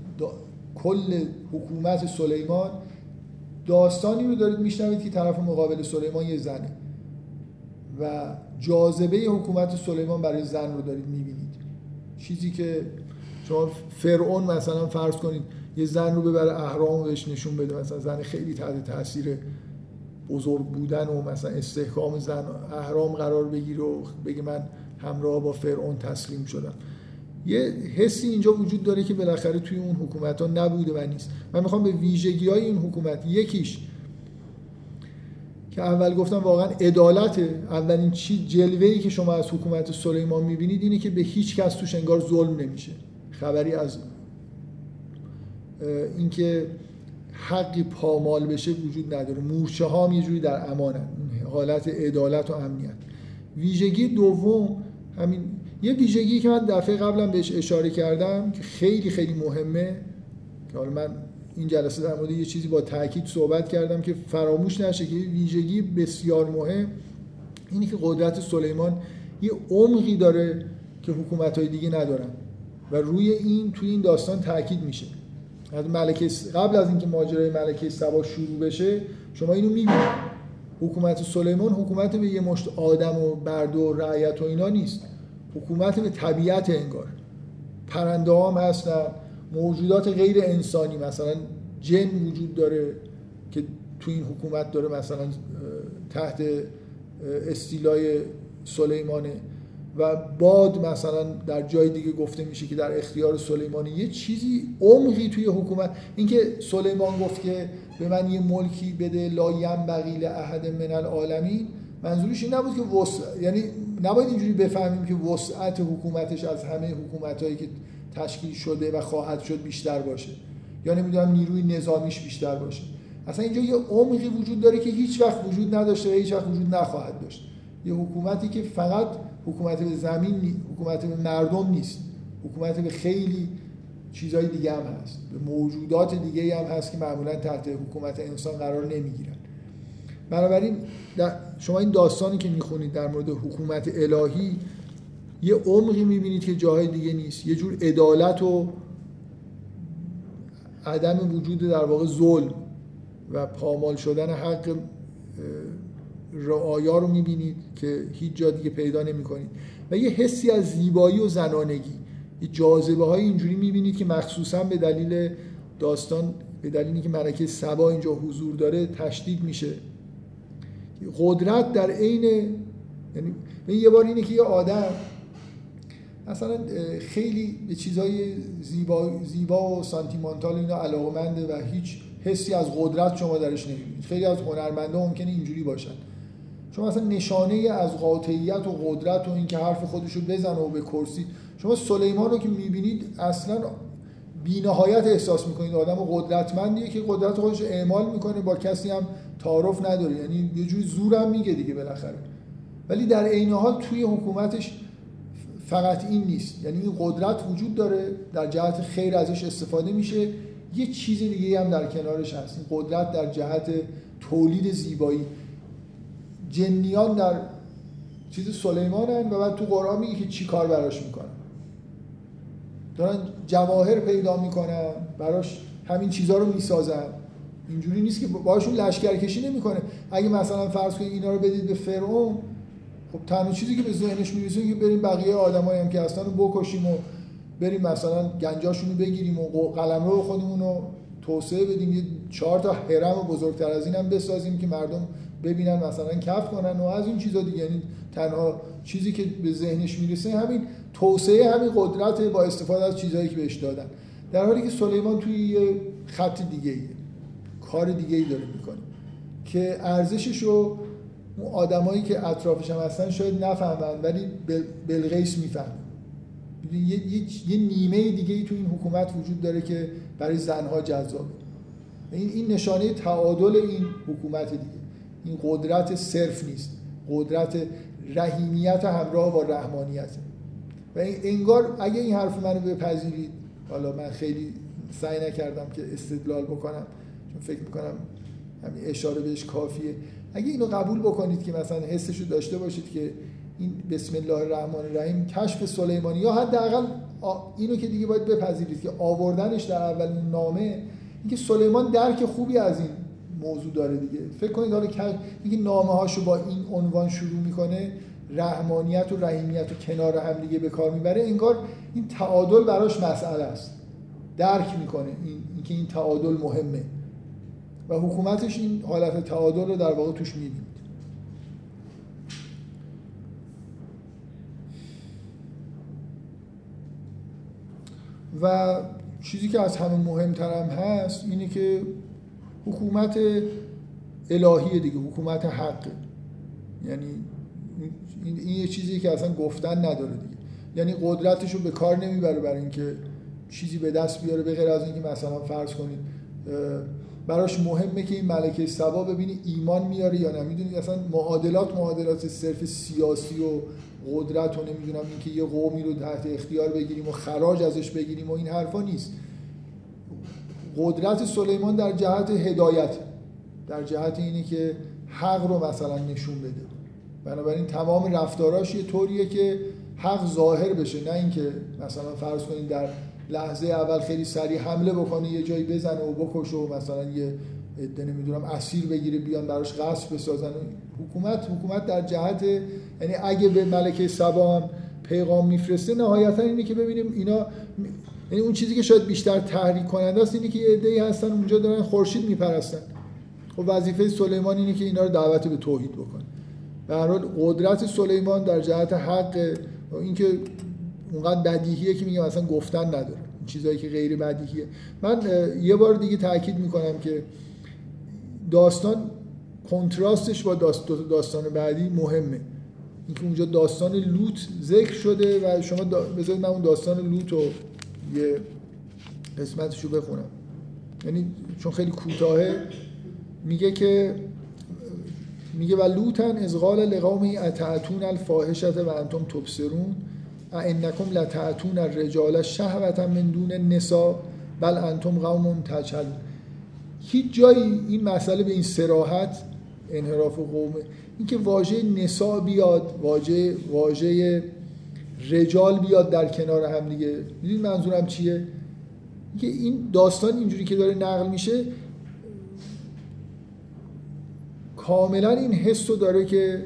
کل حکومت سلیمان داستانی رو دارید میشنوید که طرف مقابل سلیمان یه زنه. و جاذبه حکومت سلیمان برای زن رو دارید می‌بینید. چیزی که شما فرعون مثلا فرض کنید یه زن رو ببره اهرام بهش نشون بده مثلا زن خیلی تحت تاثیر بزرگ بودن و مثلا استحکام زن اهرام قرار بگیره و بگه من همراه با فرعون تسلیم شدم. یه حسی اینجا وجود داره که بالاخره توی اون حکومت ها نبوده و نیست. من می‌خوام به ویژگی های این حکومت یکیش که اول گفتم واقعا عدالت اولین چی جلوه ای که شما از حکومت سلیمان می‌بینید اینه که به هیچ کس توش انگار ظلم نمیشه. خبری از اینکه حقی پامال بشه وجود نداره. مورچه ها یه جوری در امانن. حالت عدالت و امنیت. ویژگی دوم همین یه ویژگی که من دفعه قبلا بهش اشاره کردم که خیلی خیلی مهمه که حالا من این جلسه در مورد یه چیزی با تاکید صحبت کردم که فراموش نشه که ویژگی بسیار مهم اینی که قدرت سلیمان یه عمقی داره که حکومت های دیگه ندارن. و روی این توی این داستان تاکید میشه. از ملکه قبل از اینکه ماجرای ملکه سبا شروع بشه شما اینو می‌بینید. حکومت سلیمان حکومت به یه مشت آدم و برد و رعیت و اینا نیست. حکومت به طبیعت انگار. پرنده هم هستن. موجودات غیر انسانی مثلا جن وجود داره که تو این حکومت داره مثلا تحت استیلای سلیمانه و باد مثلا در جای دیگه گفته میشه که در اختیار سلیمانه. یه چیزی عمقی توی حکومت. اینکه سلیمان گفت که به من یه ملکی بده لا بقیل احد من العالمین منظورش این نبود که وسع یعنی نباید اینجوری بفهمیم که وسعت حکومتش از همه حکومتایی که تشکیل شده و خواهد شد بیشتر باشه. یا نمی‌دونم نیروی نظامیش بیشتر باشه. اصلا اینجا یه عمقی وجود داره که هیچ وقت وجود نداشته و هیچ وقت وجود نخواهد داشت. یه حکومتی که فقط حکومت به زمین حکومت به مردم نیست. حکومت به خیلی چیزهای دیگه هم هست. به موجودات دیگه هم هست که معمولا تحت حکومت انسان قرار نمی‌گیرن. بنابراین شما این داستانی که می‌خونید در مورد حکومت الهی یه عمقی می‌بینید که جاهای دیگه نیست. یه جور عدالت و عدم وجود در واقع ظلم و پامال شدن حق رعایا رو می‌بینید که هیچ جا دیگه پیدا نمی‌کنید. و یه حسی از زیبایی و زنانگی. یه جاذبه های اینجوری می‌بینید که مخصوصا به دلیل داستان به دلیل اینکه ملکه سبا اینجا حضور داره تشدید میشه. قدرت در عین یعنی یه بار اینه که یه آدم مثلا خیلی به چیزهای زیبا, زیبا و سانتیمانتال اینا علاقمنده و هیچ حسی از قدرت شما درش نمی‌بینید. خیلی از هنرمنده ممکنه اینجوری باشن. شما مثلا نشانه از قاطعیت و قدرت و اینکه حرف خودشو بزنه و به کرسی شما سلیمان رو که می‌بینید اصلا بینهایت احساس می‌کنید. آدم قدرتمندیه که قدرت خودش اعمال می‌کنه با کسی هم تعارف نداره. یعنی یه جوری زورم میگه دیگه بالاخره. ولی در عین حال توی حکومتش فقط این نیست. یعنی این قدرت وجود داره در جهت خیر ازش استفاده میشه. یه چیز دیگه هم در کنارش هست. این قدرت در جهت تولید زیبایی. جنیان در چیز سلیمانن و بعد تو قرآن میگه که چی کار براش می‌کنن. دارن جواهر پیدا می‌کنن براش همین چیزها رو می‌سازن. اینجوری نیست که باشون لشکرکشی نمی‌کنه. اگه مثلا فرض کنید اینا رو بدید به فرعون خب تنها چیزی که به ذهنش می‌رسه که بریم بقیه آدمایی هم که رو بکشیم و بریم مثلا گنجاشون رو بگیریم و قلمرو خودمون رو توسعه بدیم یه چهار تا حرم بزرگتر از این هم بسازیم که مردم ببینن مثلا کف کنن و از این چیزا دیگه یعنی تنها چیزی که به ذهنش می‌رسه همین توسعه همین قدرت با استفاده از چیزهایی که بهش دادن در حالی که سلیمان توی یه خط دیگه ایه. کار دیگه ای داره می‌کنه که ارزشش رو اون آدمایی که اطرافش هم هستن شاید نفهمن ولی بلغیس می‌فهمن یه،, یه،, یه نیمه دیگه ای تو این حکومت وجود داره که برای زنها جذابه. این این نشانه تعادل این حکومت دیگه. این قدرت صرف نیست. قدرت رحیمیت همراه با رحمانیت. و انگار اگه این حرف منو بپذیرید حالا من خیلی سعی نکردم که استدلال بکنم چون فکر می‌کنم همین اشاره بهش کافیه. اگه اینو قبول بکنید که مثلا حسش رو داشته باشید که این بسم الله الرحمن الرحیم کشف سلیمانی یا حداقل اینو که دیگه باید بپذیرید که آوردنش در اول نامه اینکه سلیمان درک خوبی از این موضوع داره دیگه. فکر کنید حالا اینکه نامه هاشو با این عنوان شروع می‌کنه رحمانیت و رحیمیت و کنار هم دیگه به کار می‌بره انگار این تعادل براش مسئله است. درک می‌کنه این اینکه این تعادل مهمه. و حکومتش این حالت تعادل رو در واقع توش می‌بینید و چیزی که از همه مهمترم هست اینه که حکومت الهی دیگه حکومت حق. یعنی این, یه چیزی که اصلا گفتن نداره دیگه. یعنی قدرتش رو به کار نمی‌بره برای اینکه چیزی به دست بیاره به غیر از اینکه مثلا فرض کنید براش مهمه که این ملکه سبا ببینی ایمان میاره یا نه. می‌دونی اصلا معادلات معادلات صرف سیاسی و قدرت و نمی‌دونم اینکه یه قومی رو تحت اختیار بگیریم و خراج ازش بگیریم و این حرفا نیست. قدرت سلیمان در جهت هدایت. در جهت اینه که حق رو مثلا نشون بده. بنابراین تمام رفتاراش یه طوریه که حق ظاهر بشه. نه اینکه مثلا فرض کنید در لحظه اول خیلی سریع حمله بکنه یه جایی بزنه و بکشه و مثلا یه عده نمی‌دونم اسیر بگیره بیان براش قصد بسازن. حکومت حکومت در جهت یعنی اگه به ملکه سبا هم پیغام میفرسته نهایتا اینه که ببینیم اینا یعنی اون چیزی که شاید بیشتر تحریک کننده است اینه که عده‌ای هستن اونجا دارن خورشید میپرستن. خب وظیفه سلیمان اینه که اینا رو دعوت به توحید بکنه. به هر حال قدرت سلیمان در جهت حق اینکه اونقدر بدیهیه که میگه مثلا گفتن نداره. چیزایی که غیر بدیهیه. من یه بار دیگه تاکید می‌کنم که داستان کنتراستش با داستان بعدی مهمه. اینکه اونجا داستان لوط ذکر شده و شما دا... بذارید من اون داستان لوط رو یه قسمتش رو بخونم. یعنی چون خیلی کوتاهه میگه که میگه و لوتن از قال لقومی اتعتون الفاحشت و انتم تبصرون؟ انکم لتعتون الرجال شهوتا من دون النساء بل انتم قوم تجهل هیچ جایی این مسئله به این سراحت انحراف قومه اینکه واژه نسا بیاد واژه واژه رجال بیاد در کنار هم دیگه. می‌دونید منظورم چیه؟ که این داستان اینجوری که داره نقل میشه کاملا این حس رو داره که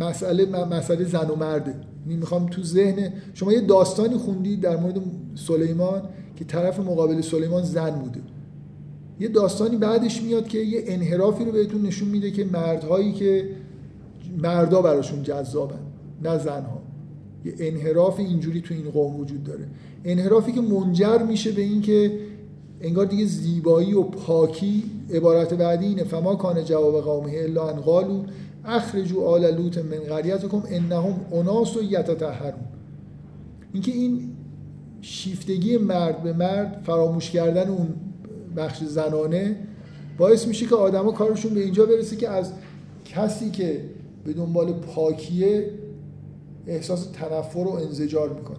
مسئله مسئله زن و مرده می‌خوام تو ذهن شما یه داستانی خوندید در مورد سلیمان که طرف مقابل سلیمان زن بوده. یه داستانی بعدش میاد که یه انحرافی رو بهتون نشون میده که مردهایی که مردا براشون جذابن نه زنها. یه انحراف اینجوری تو این قوم وجود داره. انحرافی که منجر میشه به اینکه انگار دیگه زیبایی و پاکی عبارت بعدی اینه فما کان جواب قومه الا ان قالوا. اخرجوا آل لوط من قریتکم انهم اناس و یتطهرون. اینکه این شیفتگی مرد به مرد فراموش کردن اون بخش زنانه باعث میشه که آدما کارشون به اینجا برسه که از کسی که به دنبال پاکیه احساس تنفر و انزجار می‌کنه.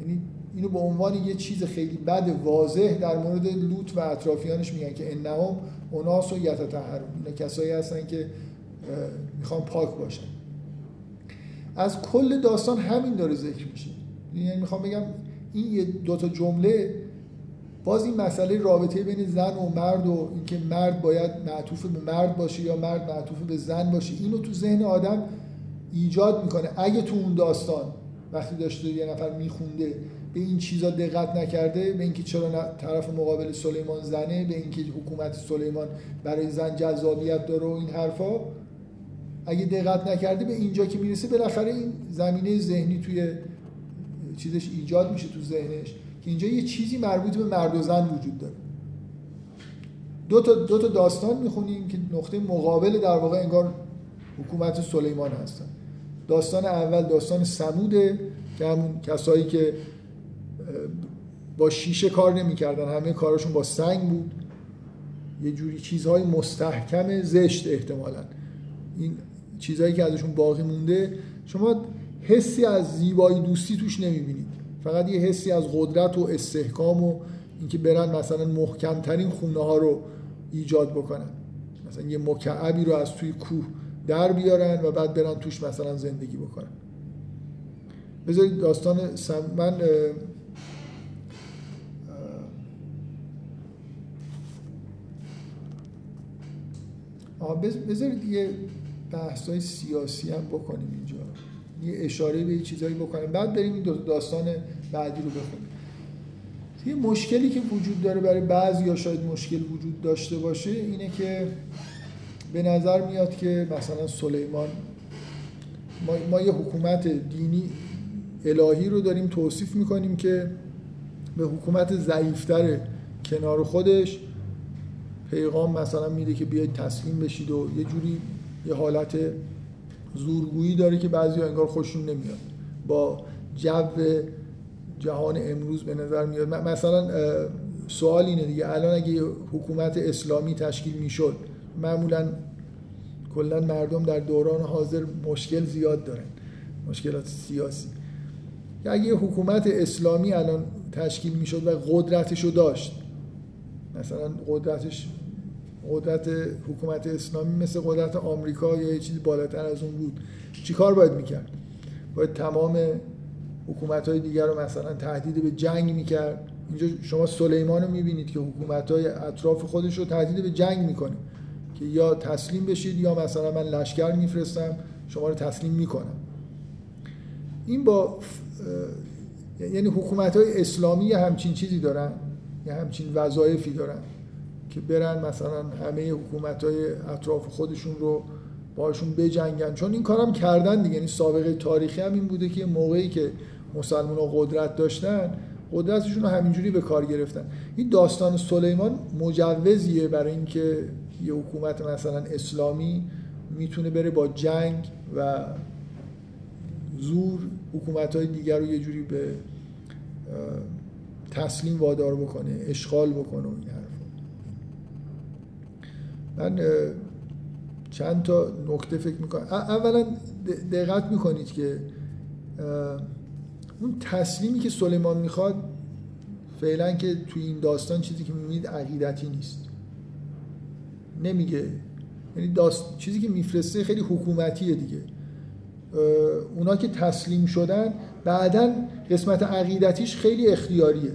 یعنی اینو به عنوان یه چیز خیلی بد واضح در مورد لوط و اطرافیانش میگن که انهم اناس و یتطهرون. اینا کسایی هستن که می‌خوان پاک باشن از کل داستان همین داره ذکر میشه. یعنی می‌خوام بگم این یه دوتا جمله باز این مسئله رابطه بین زن و مرد و اینکه مرد باید معطوف به مرد باشه یا مرد معطوف به زن باشه اینو تو ذهن آدم ایجاد می‌کنه. اگه تو اون داستان وقتی داشته یه نفر میخونده به این چیزا دقت نکرده به اینکه چرا طرف مقابل سلیمان زنه به اینکه حکومت سلیمان برای زن جذابیت داره و این حرفا اگه دقت نکرده به اینجا که می‌رسه بالاخره این زمینه ذهنی توی چیزش ایجاد میشه تو ذهنش که اینجا یه چیزی مربوط به مرد و زن وجود داره. دو تا, دو تا داستان می‌خونیم که نقطه مقابل در واقع انگار حکومت سلیمان هستن. داستان اول داستان سموده که همون کسایی که با شیشه کار نمی‌کردن همه کارشون با سنگ بود. یه جوری چیزهای مستحکم زشت احتمالا. این چیزهایی که ازشون باقی مونده شما حسی از زیبایی دوستی توش نمی‌بینید. فقط یه حسی از قدرت و استحکام و اینکه برن مثلا محکمترین خونه ها رو ایجاد بکنن. مثلا یه مکعبی رو از توی کوه در بیارن و بعد برن توش مثلا زندگی بکنن. بذارید داستان سم... من بذارید یه بحث های سیاسی هم بکنیم اینجا. یه اشاره به چیزایی بکنیم. بعد بریم این داستان بعدی رو بخونیم. یه مشکلی که وجود داره برای بعضی یا شاید مشکل وجود داشته باشه اینه که به نظر میاد که مثلا سلیمان ما, ما یه حکومت دینی الهی رو داریم توصیف می‌کنیم که به حکومت ضعیفتر کنار خودش پیغام مثلا میده که بیاید تسلیم بشید و یه جوری یه حالت زورگویی داره که بعضی انگار خوششون نمیاد. با جو جهان امروز به نظر میاد. مثلا سوال اینه دیگه. الان اگه حکومت اسلامی تشکیل می‌شد معمولا کلا مردم در دوران حاضر مشکل زیاد دارن. مشکلات سیاسی. اگه حکومت اسلامی الان تشکیل می‌شد و قدرتش رو داشت مثلا قدرتش قدرت حکومت اسلامی مثل قدرت آمریکا یا یه چیزی بالاتر از اون بود. چیکار باید می‌کرد؟ باید تمام حکومت های دیگر رو مثلا تهدید به جنگ می‌کرد. اینجا شما سلیمان رو می‌بینید که حکومت های اطراف خودش رو تهدید به جنگ می‌کنه. که یا تسلیم بشید یا مثلا من لشکر میفرستم شما رو تسلیم می‌کنم. این با یعنی حکومت های اسلامی همچین چیزی دارن یه همچین وظایفی دارن. که برن مثلا همه حکومت های اطراف خودشون رو باشون بجنگن. چون این کارم کردن دیگه. یعنی سابقه تاریخی هم این بوده که موقعی که مسلمان ها قدرت داشتن قدرتشون رو همینجوری به کار گرفتن. این داستان سلیمان مجوزیه برای اینکه یه حکومت مثلا اسلامی می‌تونه بره با جنگ و زور حکومت های دیگر رو یه جوری به تسلیم وادار بکنه اشغال بکنه من چند تا نکته فکر می‌کنم. اولا دقت می‌کنید که اون تسلیمی که سلیمان می‌خواد فعلا که توی این داستان چیزی که می‌بینید عقیدتی نیست. نمیگه. یعنی داست... چیزی که میفرسته خیلی حکومتیه دیگه. اونا که تسلیم شدن بعدا قسمت عقیدتیش خیلی اختیاریه.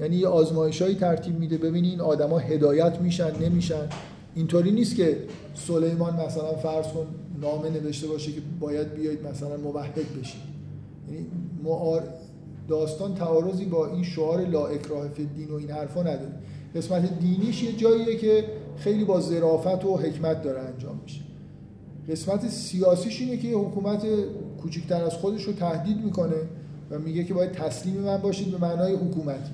یعنی یه آزمایشهایی ترتیب میده. ببینی این آدما هدایت میشن نمیشن. اینطوری نیست که سلیمان مثلا فرض کن نامه نوشته باشه که باید بیاید مثلا موحد بشید یعنی داستان تعارضی با این شعار لا اکراه فی دین و این حرفا نداره. قسمت دینیش یه جاییه که خیلی با ظرافت و حکمت داره انجام میشه. قسمت سیاسیش اینه که حکومت کوچکتر از خودش رو تهدید می‌کنه و میگه که باید تسلیم من باشید به معنای حکومتی.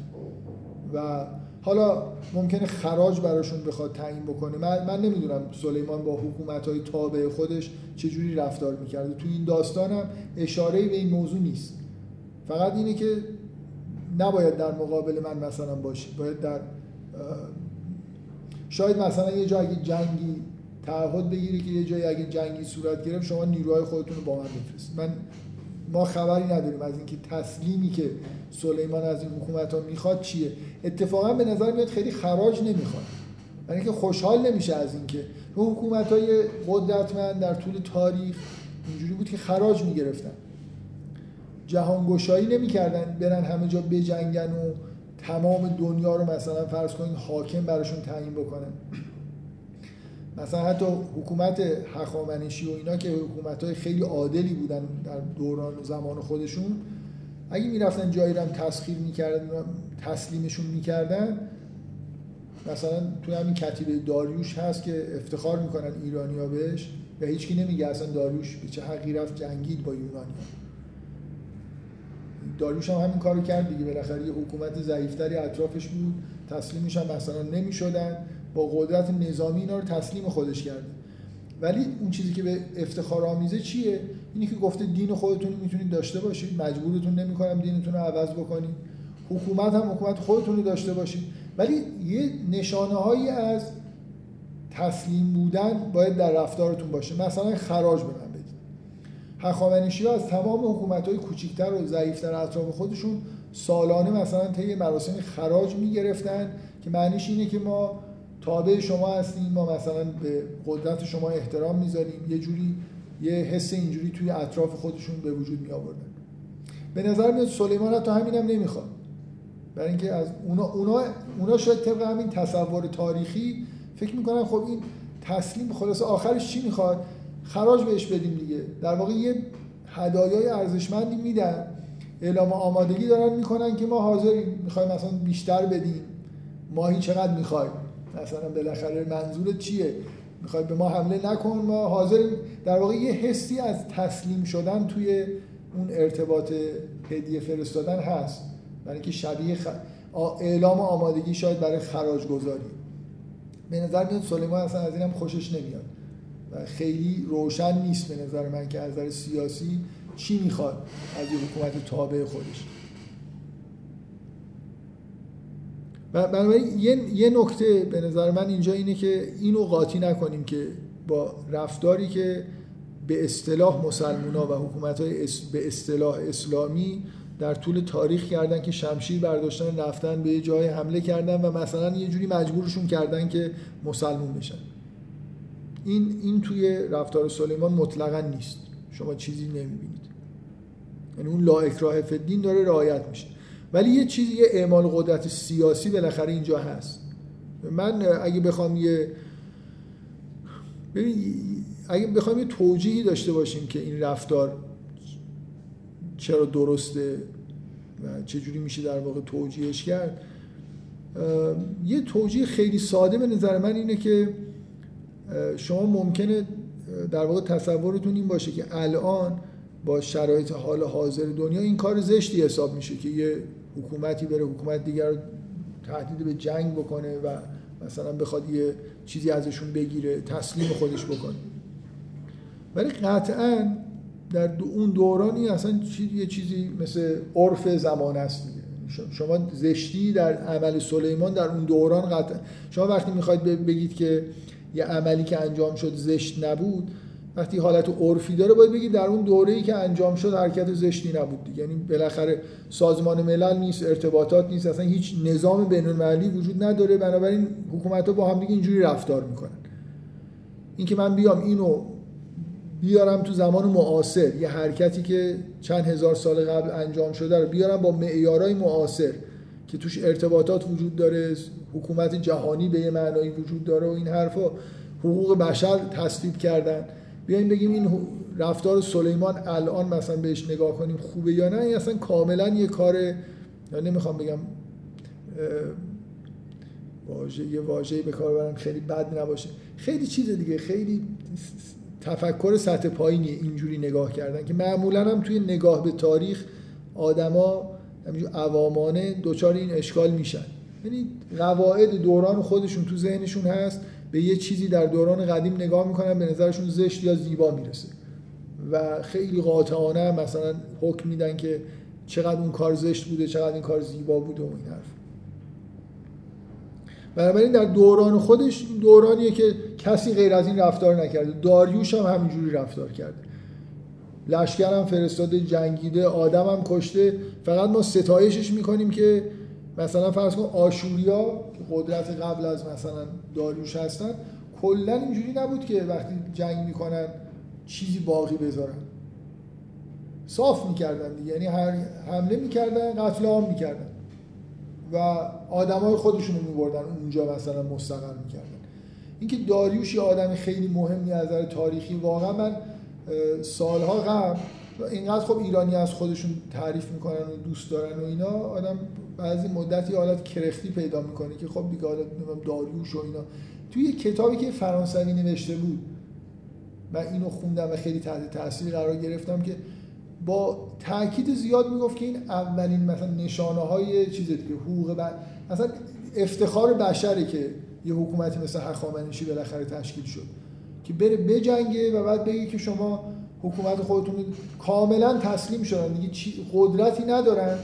و حالا ممکنه خراج براشون بخواد تعیین بکنه. من, من نمی‌دونم سلیمان با حکومت های تابع خودش چجوری رفتار می‌کرده. تو این داستانم اشاره به این موضوع نیست. فقط اینه که نباید در مقابل من مثلا باشی. باید در شاید مثلا یه جا اگه جنگی تعهد بگیری که یه جایی اگه جنگی صورت گرفت شما نیروهای خودتون رو با من بفرستید من ما خبری نداریم از اینکه تسلیمی که سلیمان از این حکومت ها می‌خواد چیه. اتفاقا به نظر میاد خیلی خراج نمی‌خواد. برای اینکه خوشحال نمیشه از اینکه حکومت های قدرتمند در طول تاریخ اینجوری بود که خراج می‌گرفتن. جهانگشایی نمی‌کردن برن همه جا بجنگن و تمام دنیا رو مثلا فرض کنید حاکم براشون تعیین بکنن. مثلا حتی حکومت هخامنشی و اینا که حکومت های خیلی عادلی بودن در دوران و زمان خودشون اگه می‌رفتن جایی رو تسخیر می‌کردن تسلیمشون می‌کردن مثلا توی همین کتیبه داریوش هست که افتخار می‌کنن ایرانیا بهش و هیچکی نمیگه اصلا داریوش به چه حقی رفت جنگید با یونانیا. داریوش هم همین کارو کرد دیگه بالاخره یه حکومت ضعیفتری اطرافش بود تسلیمش هم مثلا نمی‌شدن با قدرت نظامی اینا رو تسلیم خودش کرده ولی اون چیزی که به افتخار آمیزه چیه؟ اینی که گفته دین خودتون می‌تونید داشته باشید مجبورتون نمی‌کنم دینتون رو عوض بکنید حکومت هم حکومت خودتون رو داشته باشید. ولی یه نشانه هایی از تسلیم بودن باید در رفتارتون باشه. مثلا خراج به من بدید. هخامنشی ها از تمام حکومت های کوچیکتر و ضعیفتر اطراف خودشون سالانه مثلا طی مراسم خراج می‌گرفتن که معنیش اینه که ما تابع شما هستیم ما مثلا به قدرت شما احترام می‌ذاریم. یه جوری یه حس اینجوری توی اطراف خودشون به وجود می آوردن. به نظر میاد سلیمان تا همینم نمی‌خواد. برای اینکه از اونا, اونا, اونا شاید طبق همین تصور تاریخی فکر می‌کنن خب این تسلیم خلاص آخرش چی می‌خواد؟ خراج بهش بدیم دیگه. در واقع یه هدایای ارزشمندی میدن. اعلام آمادگی دارن می‌کنن که ما حاضریم. می‌خوایم مثلا بیشتر بدیم. ماهی چقدر می‌خوایم؟ مثلا بالاخره منظور چیه؟ می‌خوای به ما حمله نکن. ما حاضریم در واقع یه حسی از تسلیم شدن توی اون ارتباط هدیه فرستادن هست. برای اینکه شبیه خ... اعلام آمادگی شاید برای خراج گذاری به نظر میاد سلیمان اصلا از اینم خوشش نمیاد. و خیلی روشن نیست به نظر من که از نظر سیاسی چی می‌خواد از یه حکومت تابع خودش. بنابراین یه،, یه نکته به نظر من اینجا اینه که اینو قاطی نکنیم که با رفتاری که به اصطلاح مسلمونا و حکومت های به اصطلاح اسلامی در طول تاریخ کردن که شمشیر برداشتن رفتن به جای حمله کردن و مثلا یه جوری مجبورشون کردن که مسلمون بشن. این این توی رفتار سلیمان مطلقا نیست. شما چیزی نمی‌بینید. یعنی اون لا اکراه فدین داره رعایت میشه. ولی یه چیزی یه اعمال قدرت سیاسی بالاخره اینجا هست. من اگه بخوام یه اگه بخوام یه توجیهی داشته باشیم که این رفتار چرا درسته و چجوری میشه در واقع توجیهش کرد یه توجیه خیلی ساده به نظر من اینه که شما ممکنه در واقع تصورتون این باشه که الان با شرایط حال حاضر دنیا این کار زشتی حساب میشه که یه حکومتی بره حکومت دیگر رو تهدید به جنگ بکنه و مثلا بخواد یه چیزی ازشون بگیره تسلیم خودش بکنه. ولی قطعا در اون دورانی اصلا یه چیزی مثل عرف زمان است شما زشتی در عمل سلیمان در اون دوران قطعا شما وقتی می‌خواید بگید که یه عملی که انجام شد زشت نبود وقتی حالت عرفی داره باید بگید در اون دوره‌ای که انجام شد حرکت زشتی نبود دیگه. یعنی بالاخره سازمان ملل نیست ارتباطات نیست اصلا هیچ نظام بین‌المللی وجود نداره. بنابراین حکومت‌ها با هم دیگه اینجوری رفتار می‌کنن. اینکه من بیام اینو بیارم تو زمان معاصر یه حرکتی که چند هزار سال قبل انجام شده رو بیارم با معیارهای معاصر که توش ارتباطات وجود داره حکومت جهانی به یه معنایی وجود داره و این حرفا حقوق بشر تصویب کردن. بیایم بگیم این رفتار سلیمان الان مثلا بهش نگاه کنیم خوبه یا نه این اصلا کاملا یه کار یا نمی‌خوام بگم واژه یه واژه‌ای به کار برم خیلی بد نباشه. خیلی چیز دیگه خیلی تفکر سطح پایینی اینجوری نگاه کردن که معمولا هم توی نگاه به تاریخ آدما همینجور عوامانه دوچار این اشکال میشن. یعنی قواعد دوران خودشون تو ذهنشون هست. به یه چیزی در دوران قدیم نگاه می‌کنن به نظرشون زشت یا زیبا می‌رسه. و خیلی قاطعانه مثلا حکم میدن که چقدر اون کار زشت بوده چقدر این کار زیبا بوده و این حرف. بنابراین در دوران خودش دورانیه که کسی غیر از این رفتار نکرده. داریوش هم همینجوری رفتار کرده. لشکر هم فرستاده جنگیده آدم هم کشته. فقط ما ستایشش می‌کنیم که مثلا فرض کن آشوریا که قدرت قبل از مثلا داریوش هستن کلا اینجوری نبود که وقتی جنگ می‌کنن چیزی باقی بذارن. صاف می‌کردن دیگه یعنی هر حمله می‌کردن قتل عام می‌کردن. و آدمای خودشون رو میبردن اونجا مثلا مستقر می‌کردن. اینکه داریوش یه آدم خیلی مهمی از نظر تاریخی واقعا من سالها قبل اینقدر خب ایرانی از خودشون تعریف می‌کنن و دوست دارن و اینا آدم بعضی مدتی حالت کرختی پیدا می‌کنه که خب دیگه حالت داریوش و اینا. توی یه کتابی که فرانسوی نوشته بود من اینو خوندم و خیلی تحت تاثیر قرار گرفتم که با تاکید زیاد می‌گفت که این اولین مثلا نشانه های چیز دیگه حقوق بر... مثلا افتخار بشره که یه حکومتی مثل هخامنشی بالاخره تشکیل شد. که بره بجنگه و بعد بگه که شما حکومت خودتون کاملا تسلیم شدن. دیگه قدرتی ندارن.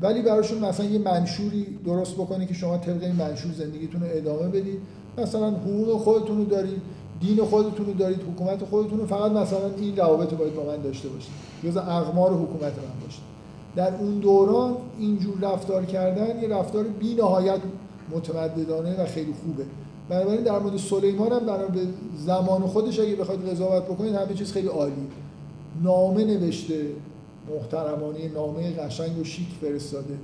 ولی براشون مثلا یه منشوری درست بکنه که شما طبق این منشور زندگیتون رو ادامه بدید. مثلا حقوق خودتون رو دارید دین خودتون رو دارید حکومت خودتون رو فقط مثلا این روابط باید با من داشته باشید. جز اقمار حکومت من باشید در اون دوران اینجور رفتار کردن یه رفتار بی نهایت متمددانه و خیلی خوبه. بنابراین در مورد سلیمان هم به زمان خودش اگه بخواید قضاوت بکنید همه چیز خیلی عالی نامه نوشته محترمانه نامه قشنگ و شیک فرستاده.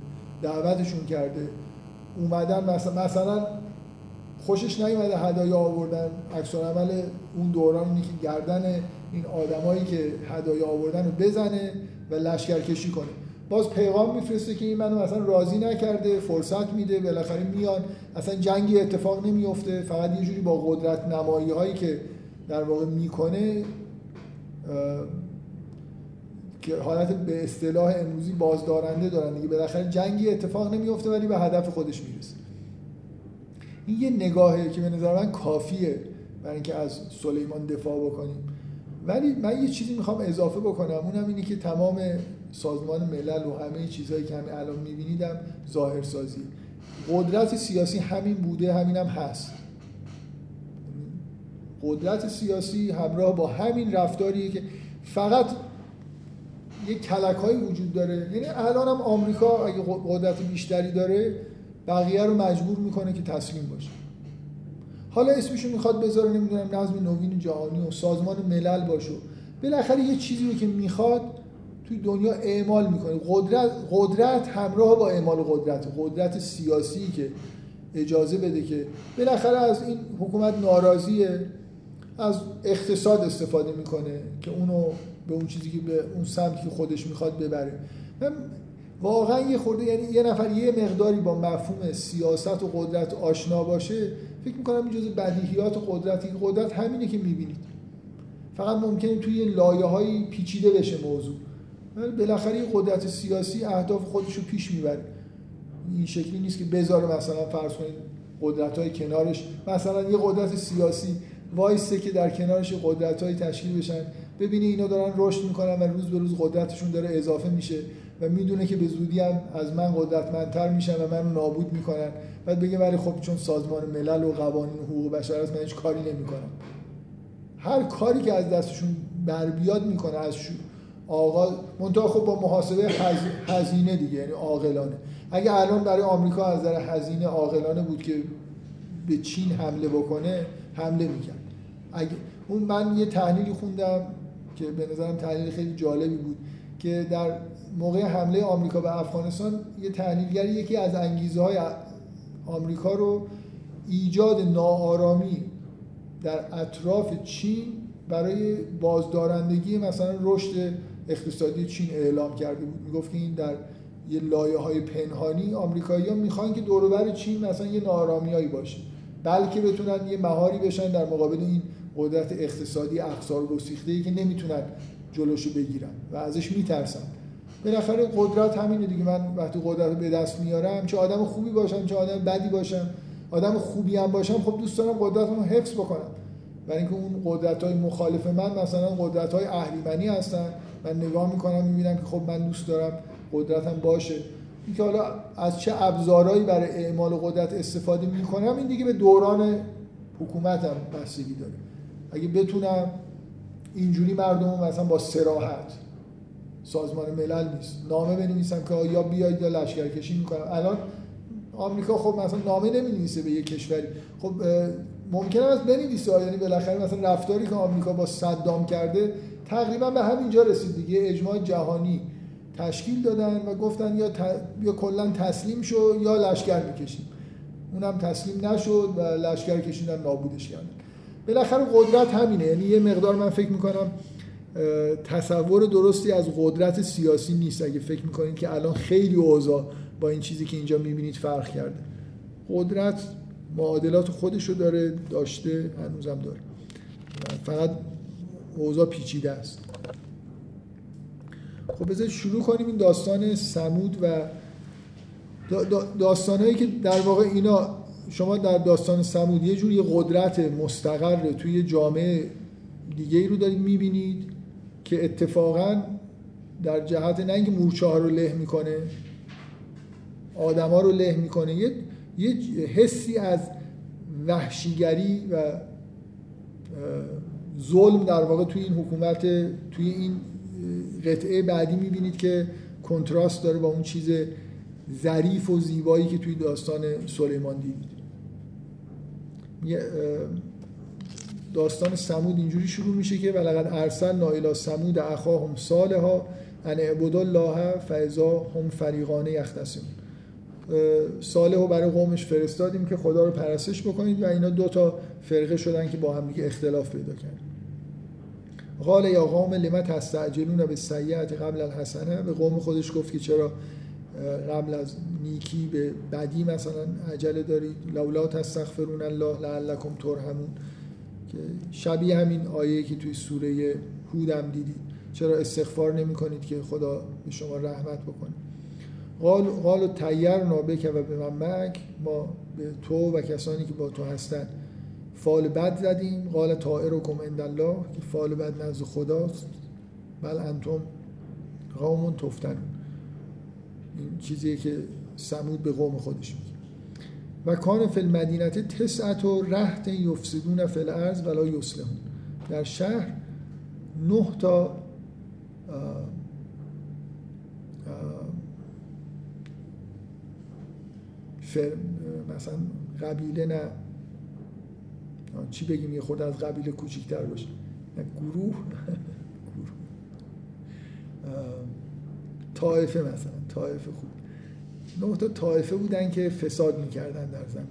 دعوتشون کرده. اومدن مثلا, مثلا خوشش نیومده هدایا آوردن. عکس عمل اون دوران اینه که گردن این آدمایی که هدایا آوردن رو بزنه و لشکرکشی کنه. باز پیغام میفرسته که این منو مثلا راضی نکرده فرصت میده بالاخره میان. اصلا جنگی اتفاق نمیفته فقط یه جوری با قدرت نمایی هایی که در واقع می‌کنه که حالت به اصطلاح امروزی بازدارنده دارن دیگه. بالاخره جنگی اتفاق نمیفته ولی به هدف خودش می‌رسه. این یه نگاهه که به نظر من کافیه برای اینکه از سلیمان دفاع بکنیم. ولی من یه چیزی می‌خوام اضافه بکنم. اونم اینه که تمام سازمان ملل و همه چیزهایی که همین الان میبینیدم ظاهرسازی. قدرت سیاسی همین بوده همین هم هست. قدرت سیاسی همراه با همین رفتاریه که فقط یه کلک وجود داره. یعنی الان هم آمریکا اگه قدرت بیشتری داره بقیه رو مجبور می‌کنه که تسلیم باشه. حالا اسمشو می‌خواد بذاره نمی‌دونم نظم نوین جهانی و سازمان ملل باشه. بالاخره یه چیزی رو که می‌خواد توی دنیا اعمال می‌کنه. قدرت قدرت همراه با اعمال قدرت. قدرت سیاسی که اجازه بده که بالاخره از این حکومت ناراضیه از اقتصاد استفاده می‌کنه که اونو به اون چیزی که به اون سمتی که خودش می‌خواد ببره. واقعا یه خورده یعنی یه نفر یه مقداری با مفهوم سیاست و قدرت آشنا باشه فکر می‌کنم این بدیهیات قدرت این قدرت همینه که می‌بینید. فقط ممکنه توی لایه های پیچیده بشه موضوع. ولی بالاخره قدرت سیاسی اهداف خودش رو پیش می‌بره. این شکلی نیست که بذاره مثلا فرض کنید قدرت های کنارش. مثلا یه قدرت سیاسی وایسته که در کنارش قدرت های تشکیل بشن. ببینی اینا دارن رشد می‌کنن و روز به روز قدرتشون داره اضافه میشه و می‌دونه که به زودی هم از من قدرتمندتر میشن و من نابود می‌کنن. بعد بگه ولی خب چون سازمان ملل و قوانین و حقوق بشر است من هیچ کاری نمی‌کنم. هر کاری که از دستشون بر بیاد می‌کنه از آقا منتها خب با محاسبه هزینه دیگه یعنی عاقلانه. اگه الان برای آمریکا از نظر هزینه عاقلانه بود که به چین حمله بکنه حمله می‌کرد. اگه اون من یه تحلیلی خوندم که به نظرم تحلیل خیلی جالبی بود که در موقع حمله آمریکا به افغانستان یه تحلیلگر یکی از انگیزه های آمریکا رو ایجاد ناآرامی در اطراف چین برای بازدارندگی مثلا رشد اقتصادی چین اعلام کرده بود. می‌گفت که این در یه لایه های پنهانی آمریکایی ها می‌خوان که دوربر چین مثلا یه نارامیایی باشه بلکه بتونن یه مهاری بشن در مقابل این قدرت اقتصادی افزار گسیخته ای که نمی‌تونن جلوشو بگیرن و ازش میترسن. بالاخره قدرت همینه دیگه. من وقتی قدرت به دست میارم چه آدم خوبی باشم چه آدم بدی باشم. آدم خوبی هم باشم خب دوست دارم قدرتمو حفظ بکنم. برای اینکه اون قدرت های مخالف من مثلا قدرت های اهریمنی هستن. من نگاه می‌کنم می‌بینم که خب من دوست دارم قدرتم باشه. اینکه حالا از چه ابزارهایی برای اعمال قدرت استفاده می‌کنم این دیگه به دوران حکومتم بستگی داره. اگه بتونم اینجوری مردم مثلا با سراحت سازمان ملل نیست. نامه بنویسم که یا بیاید یا لشکرکشی می‌کنم. الان آمریکا خب مثلا نامه نمی‌نویسه به یک کشوری. خب ممکن است بنویسه یعنی بالاخره مثلا رفتاری که آمریکا با صدام کرده تقریبا به همینجا رسید دیگه. اجماع جهانی تشکیل دادن و گفتن یا, ت... یا کلا تسلیم شو یا لشکر می‌کشیم. اونم تسلیم نشد و لشکر کشیدن نابودش کردن بالاخره قدرت همینه. یعنی یه مقدار من فکر می‌کنم تصور درستی از قدرت سیاسی نیست. اگه فکر می‌کنید که الان خیلی اوضاع با این چیزی که اینجا می‌بینید فرق کرده. قدرت معادلات خودش رو داره داشته هنوزم داره. فقط اوضاع پیچیده است. خب بذارید شروع کنیم این داستان سمود و داستانهایی که در واقع اینا شما در داستان سمود یه جور یه قدرت مستقر توی جامعه دیگه ای رو دارید می‌بینید که اتفاقا در جهت نه اینکه مورچه ها رو له می‌کنه آدما رو له می‌کنه یه یه حسی از وحشیگری و ظلم در واقع توی این حکومت توی این قطعه بعدی می‌بینید که کنتراست داره با اون چیز ظریف و زیبایی که توی داستان سلیمان دیدید داستان سمود اینجوری شروع میشه که ولقد ارسل نایلا سمود اخاهم صالحا ان اعبدوا الله فاذا هم فریقان یختصمون. صالح رو برای قومش فرستادیم که خدا رو پرستش بکنید و اینا دو تا فرقه شدن که با هم دیگه اختلاف پیدا کردن. قال یا قوم لما تستعجلون به سیعت قبل الحسنه؟ به قوم خودش گفت که چرا قبل از نیکی به بدی مثلا عجله دارید لولا تستغفرون الله لعلکم ترحمون. که شبیه همین آیه که توی سوره هودم دیدید چرا استغفار نمی کنید که خدا به شما رحمت بکنه. قال قال تیر نابک و به من مک ما به تو و کسانی که با تو هستن فال بد زدیم. قال طائرکم عند الله که فال بد نزد خداست. بل انتم قوم تفتن این چیزیه که سمود به قوم خودش میگه. و کان فی المدینت تسعت و رهت یفسدون فی الارض ولا یصلحون. در شهر نه تا مثلا قبیله نه چی بگیم یه خود از قبیله کوچیکتر باشه. نه گروه طایفه مثلا طایفه خوب. نه تا طایفه بودن که فساد می‌کردن در زمین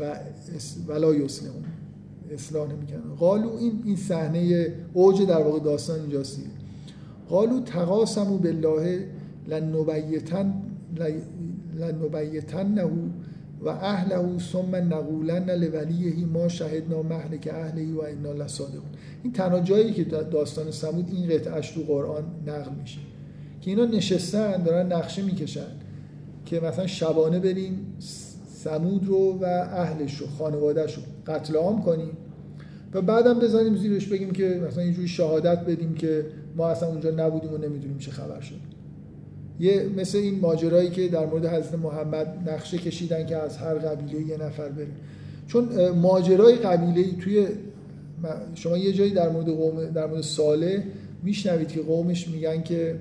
و ولا یسلمون اصلاح نمی‌کردن. قالو این این صحنه اوج در واقع داستان اینجاست قالو تقاسمو بالله لنبیتن لنبیتنه و اهله ثم نقولن لولیه ما شهدنا مهلک اهله و انا لصادقون. این تنها جایی که داستان سمود این قطعش تو قرآن نقل میشه. که اینا نشستن دارن نقشه می‌کشن که مثلا شبانه بریم سمود رو و اهلش رو خانوادهش رو قتل عام کنیم و بعدم بزنیم زیرش بگیم که مثلا اینجوری شهادت بدیم که ما اصلا اونجا نبودیم و نمی‌دونیم چه خبر شد. یه مثل این ماجرایی که در مورد حضرت محمد نقشه کشیدن که از هر قبیله یه نفر بره. چون ماجرای قبیله توی شما یه جایی در مورد قوم در مورد ساله میشنوید که قومش میگن که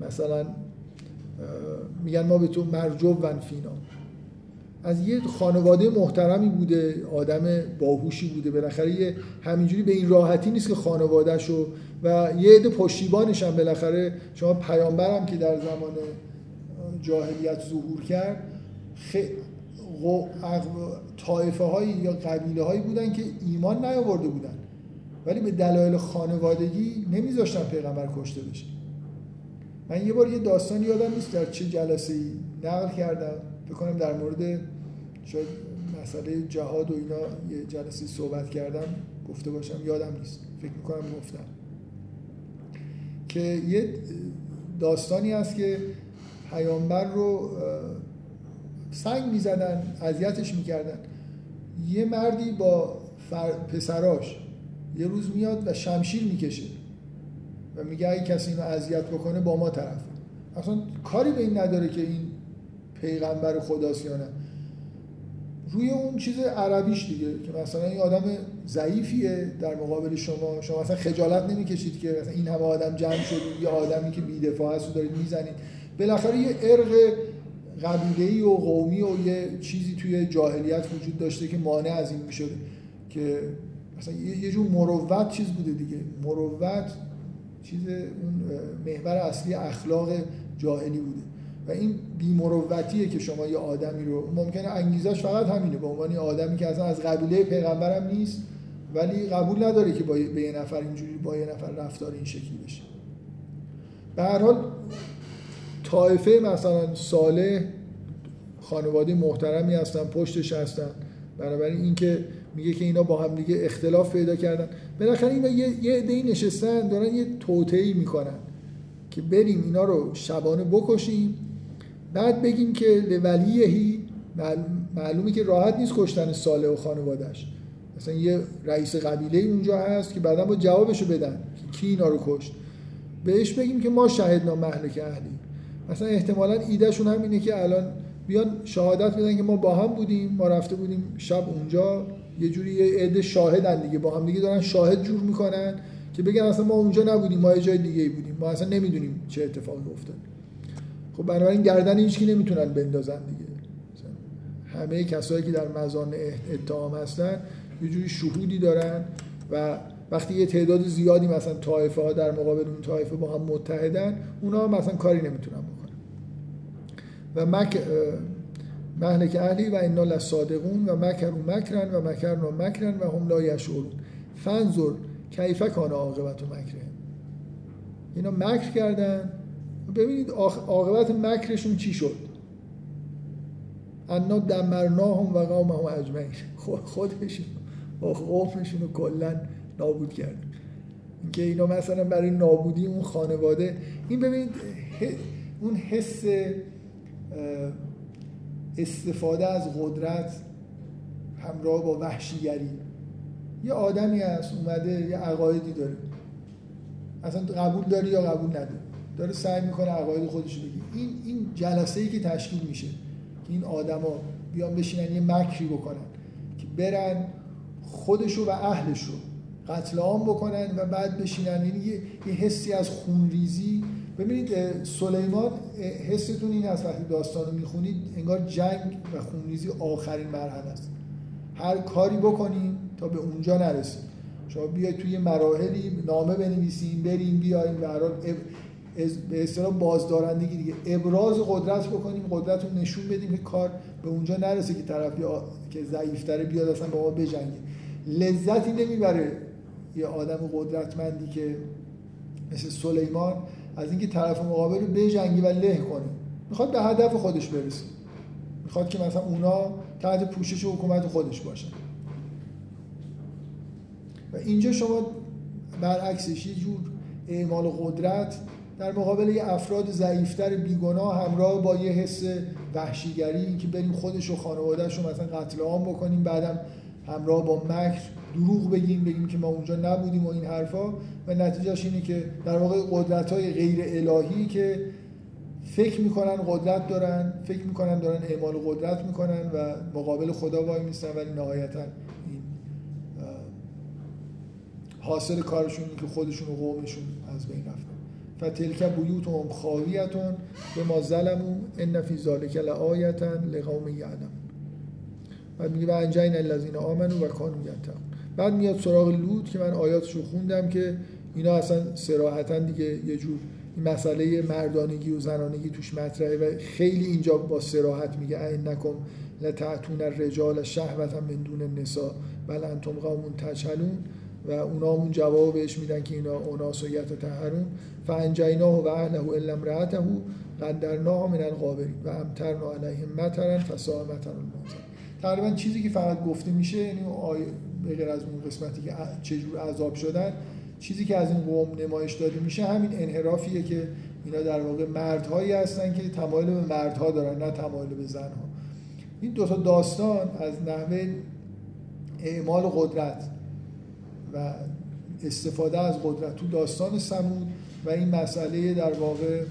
مثلا میگن ما به تو مرجو فینا از یه خانواده محترمی بوده آدم باهوشی بوده بالاخره یه همینجوری به این راحتی نیست که خانوادهشو و یه عده پشتیبانش هم بالاخره شما پیامبرم که در زمان جاهلیت ظهور کرد. طایفه هایی یا قبیله هایی بودن که ایمان نیاورده بودن ولی به دلایل خانوادگی نمیذاشتن پیغمبر کشته بشه من یه بار یه داستانی یادم نیست در چه جلسه ای نقل کردم. فکر کنم در مورد شاید مسئله جهاد و اینا یه جلسه صحبت کردم گفته باشم یادم نیست. فکر می‌کنم گفتم. که یه داستانی هست که پیامبر رو سنگ می‌زدن اذیتش می‌کردن. یه مردی با پسراش یه روز میاد و شمشیر می‌کشه. و میگه اگه کسی اینو اذیت بکنه با ما طرف. اصلا کاری به این نداره که این پیغمبر خداست یا نه. روی اون چیز عربیش دیگه که مثلا این آدم ضعیفیه در مقابل شما. شما مثلا خجالت نمی‌کشید که مثلا این همه آدم جمع شد یه آدمی که بی‌دفاع هست رو دارید می‌زنید. بالاخره یه ارق قبیله‌ای و قومی و یه چیزی توی جاهلیت وجود داشته که مانع از این می‌شده که مثلا یه جور مروت چیز بوده دیگه. مروت چیز اون محور اصلی اخلاق جاهلی بوده. و این بیمروتیه که شما یه آدمی رو ممکنه انگیزش فقط همینه به عنوان آدمی که اصلا از قبیله پیغمبرم نیست ولی قبول نداره که با به یه نفر اینجوری با یه نفر رفتار این شکلی بشه. به هر حال طایفه مثلا صالح خانواده محترمی هستن پشتش هستن بنابراین اینکه میگه که اینا با هم دیگه اختلاف پیدا کردن. بالاخره اینا یه یه عده‌ای نشستن دارن یه توطئه‌ای می‌کنن که بریم اینا رو شبانه بکشیم. بعد بگیم که لولیهی معلومه که راحت نیست کشتن ساله و خانوادهش مثلا یه رئیس قبیله اونجا هست که بعدا با جوابشو بدن که کی اینا رو کشت. بهش بگیم که ما شهدنا مهلک اهلی مثلا احتمالا ایدهشون همینه که الان بیان شهادت بدن که ما با هم بودیم ما رفته بودیم شب اونجا. یه جوری یه عده شاهدن دیگه با هم دیگه دارن شاهد جور می‌کنن که بگن اصلا ما اونجا نبودیم ما یه جای دیگه بودیم ما اصلا نمی‌دونیم چه اتفاقی افتاد. خب بنابراین گردن هیچکی نمی‌تونن بندازن دیگه. همه کسایی که در مزان اتهام هستن یه جوری شهودی دارن و وقتی یه تعداد زیادی مثلا طایفه ها در مقابل اون طایفه با هم متحدن اونا مثلا کاری نمی‌تونن بکنن. و مک مهلک اهلی و انا لصادقون و مکروا مکرن و مکرنا مکرن و هم لا یشعرون. فنظر کیف کان عاقبت و مکره. اینا مکر کردن. ببینید عاقبت مکرشون چی شد؟ انا دمرناهم و قومهم اجمعین. خودشون با قومشون رو کلا نابود کرد. اینکه اینا مثلا برای نابودی اون خانواده. این ببینید اون حس استفاده از قدرت همراه با وحشیگری. یه آدمی هست اومده یه عقایدی داره. اصلا قبول داری یا قبول نداری؟ داره سعی می‌کنه عقاید خودش رو بگی این این جلسه ای که تشکیل میشه که این آدما بیان بشینن یه مکری بکنن که برن خودشو و اهلشو قتل عام بکنن و بعد بشینن. یعنی یه،, یه حسی از خونریزی ببینید سلیمان حستون این از وقتی داستانو می‌خونید انگار جنگ و خونریزی آخرین مرحله است. هر کاری بکنیم تا به اونجا نرسیم. شما بیاید توی مراحلی نامه بنویسیم بریم بیایم به به اصطلاح بازدارندگی دیگه. ابراز قدرت بکنیم قدرت رو نشون بدیم که کار به اونجا نرسه که طرف که ضعیفتره بیاد اصلا با ما بجنگه. لذتی نمی‌بره یه آدم قدرتمندی که مثل سلیمان از اینکه طرف مقابل رو بجنگی و له کنه می‌خواد به هدف خودش برسه می‌خواد که مثلا اونا تحت پوشش حکومت خودش باشن. و اینجا شما برعکسش یه جور اعمال قدرت در مقابل یه افراد ضعیفتر بیگناه همراه با یه حس وحشیگری که بریم خودش و خانوادهش رو مثلا قتل عام بکنیم بعدم همراه با مکر دروغ بگیم بگیم که ما اونجا نبودیم و این حرفا. و نتیجهش اینه که در واقع قدرت های غیر الهی که فکر می‌کنن قدرت دارن فکر می‌کنن دارن اعمال قدرت می‌کنن و مقابل خدا وای میستن ولی نهایتا این حاصل کارشون که خودشون و قومشون از بین رفتن. فتلک بیوت هم خاویتون به ما ظلمو ان فی ذالک لآیتا لقوم یعلم بعد میگه و انجین الذین آمنو و کانوا یتقون. بعد میاد سراغ لوط که من آیاتشو خوندم که اینا اصلا سراحتا دیگه یه جور مسئله مردانگی و زنانگی توش مطرحه و خیلی اینجا با سراحت میگه این نکن لتعتون الرجال شهوتا من دون النساء بل انتم قوم تجهلون و اونا اون جواب بهش میدن که اینا اوناس و یتطهرون فانجیناه و اهله الا امرأته قدرناه من الغابرین و امطرنا علیهم مطرا فساء مطر تقریبا چیزی که فقط گفته میشه یعنی غیر از اون قسمتی که چجور عذاب شدن چیزی که از این قوم نمایش داده میشه همین انحرافیه که اینا در واقع مردهایی هستن که تمایل به مردها دارن نه تمایل به زنها. این دو تا داستان از نحوه اعمال قدرت و استفاده از قدرت تو داستان سمود و این مسئله در واقع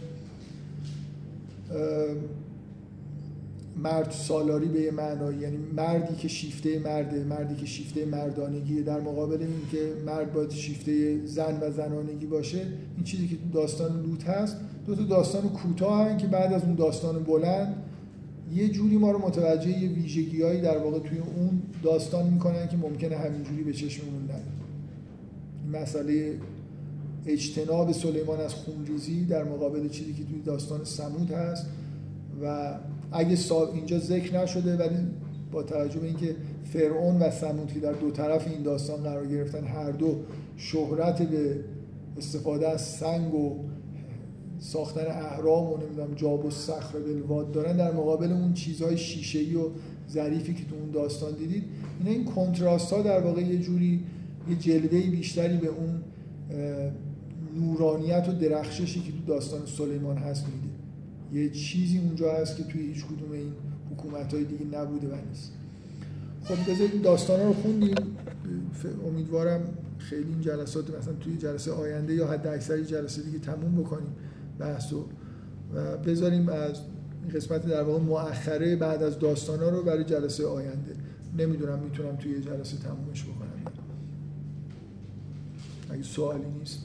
مرد سالاری به معنایی یعنی مردی که شیفته مرده مردی که شیفته مردانگیه در مقابل این که مرد باید شیفته زن و زنانگی باشه این چیزی که داستان لوط هست دو تا داستان کوتاه که بعد از اون داستان بلند یه جوری ما رو متوجه یه ویژگیهایی در واقع توی اون داستان می‌کنن که ممکنه همینجوری به چشممون نیاد مسئله اجتناب سلیمان از خونریزی در مقابل چیزی که توی داستان سمود هست و اگه اینجا ذکر نشده ولی با توجه به اینکه فرعون و سمود که در دو طرف این داستان قرار گرفتن هر دو شهرت به استفاده از سنگ و ساختن اهرام و نمی‌دونم جاب و صخر بلواد دارن در مقابل اون چیزهای شیشه‌ای و ظریفی که تو اون داستان دیدید اینا این کنتراست ها در واقع یه جوری یه جلوه بیشتری به اون نورانیت و درخششی که تو داستان سلیمان هست میده. یه چیزی اونجا هست که توی هیچ کدوم این حکومت های دیگه نبوده و نیست. خب بذارید داستان رو خوندیم. امیدوارم خیلی این جلسات مثلا توی جلسه آینده یا حد اکثری جلسه دیگه تموم بکنیم بحث و بذاریم از قسمت در واقع مؤخره بعد از داستان رو برای جلسه آینده. نمی‌دونم می‌تونم توی جلسه تمومش بکنم اگه سوالی نیست.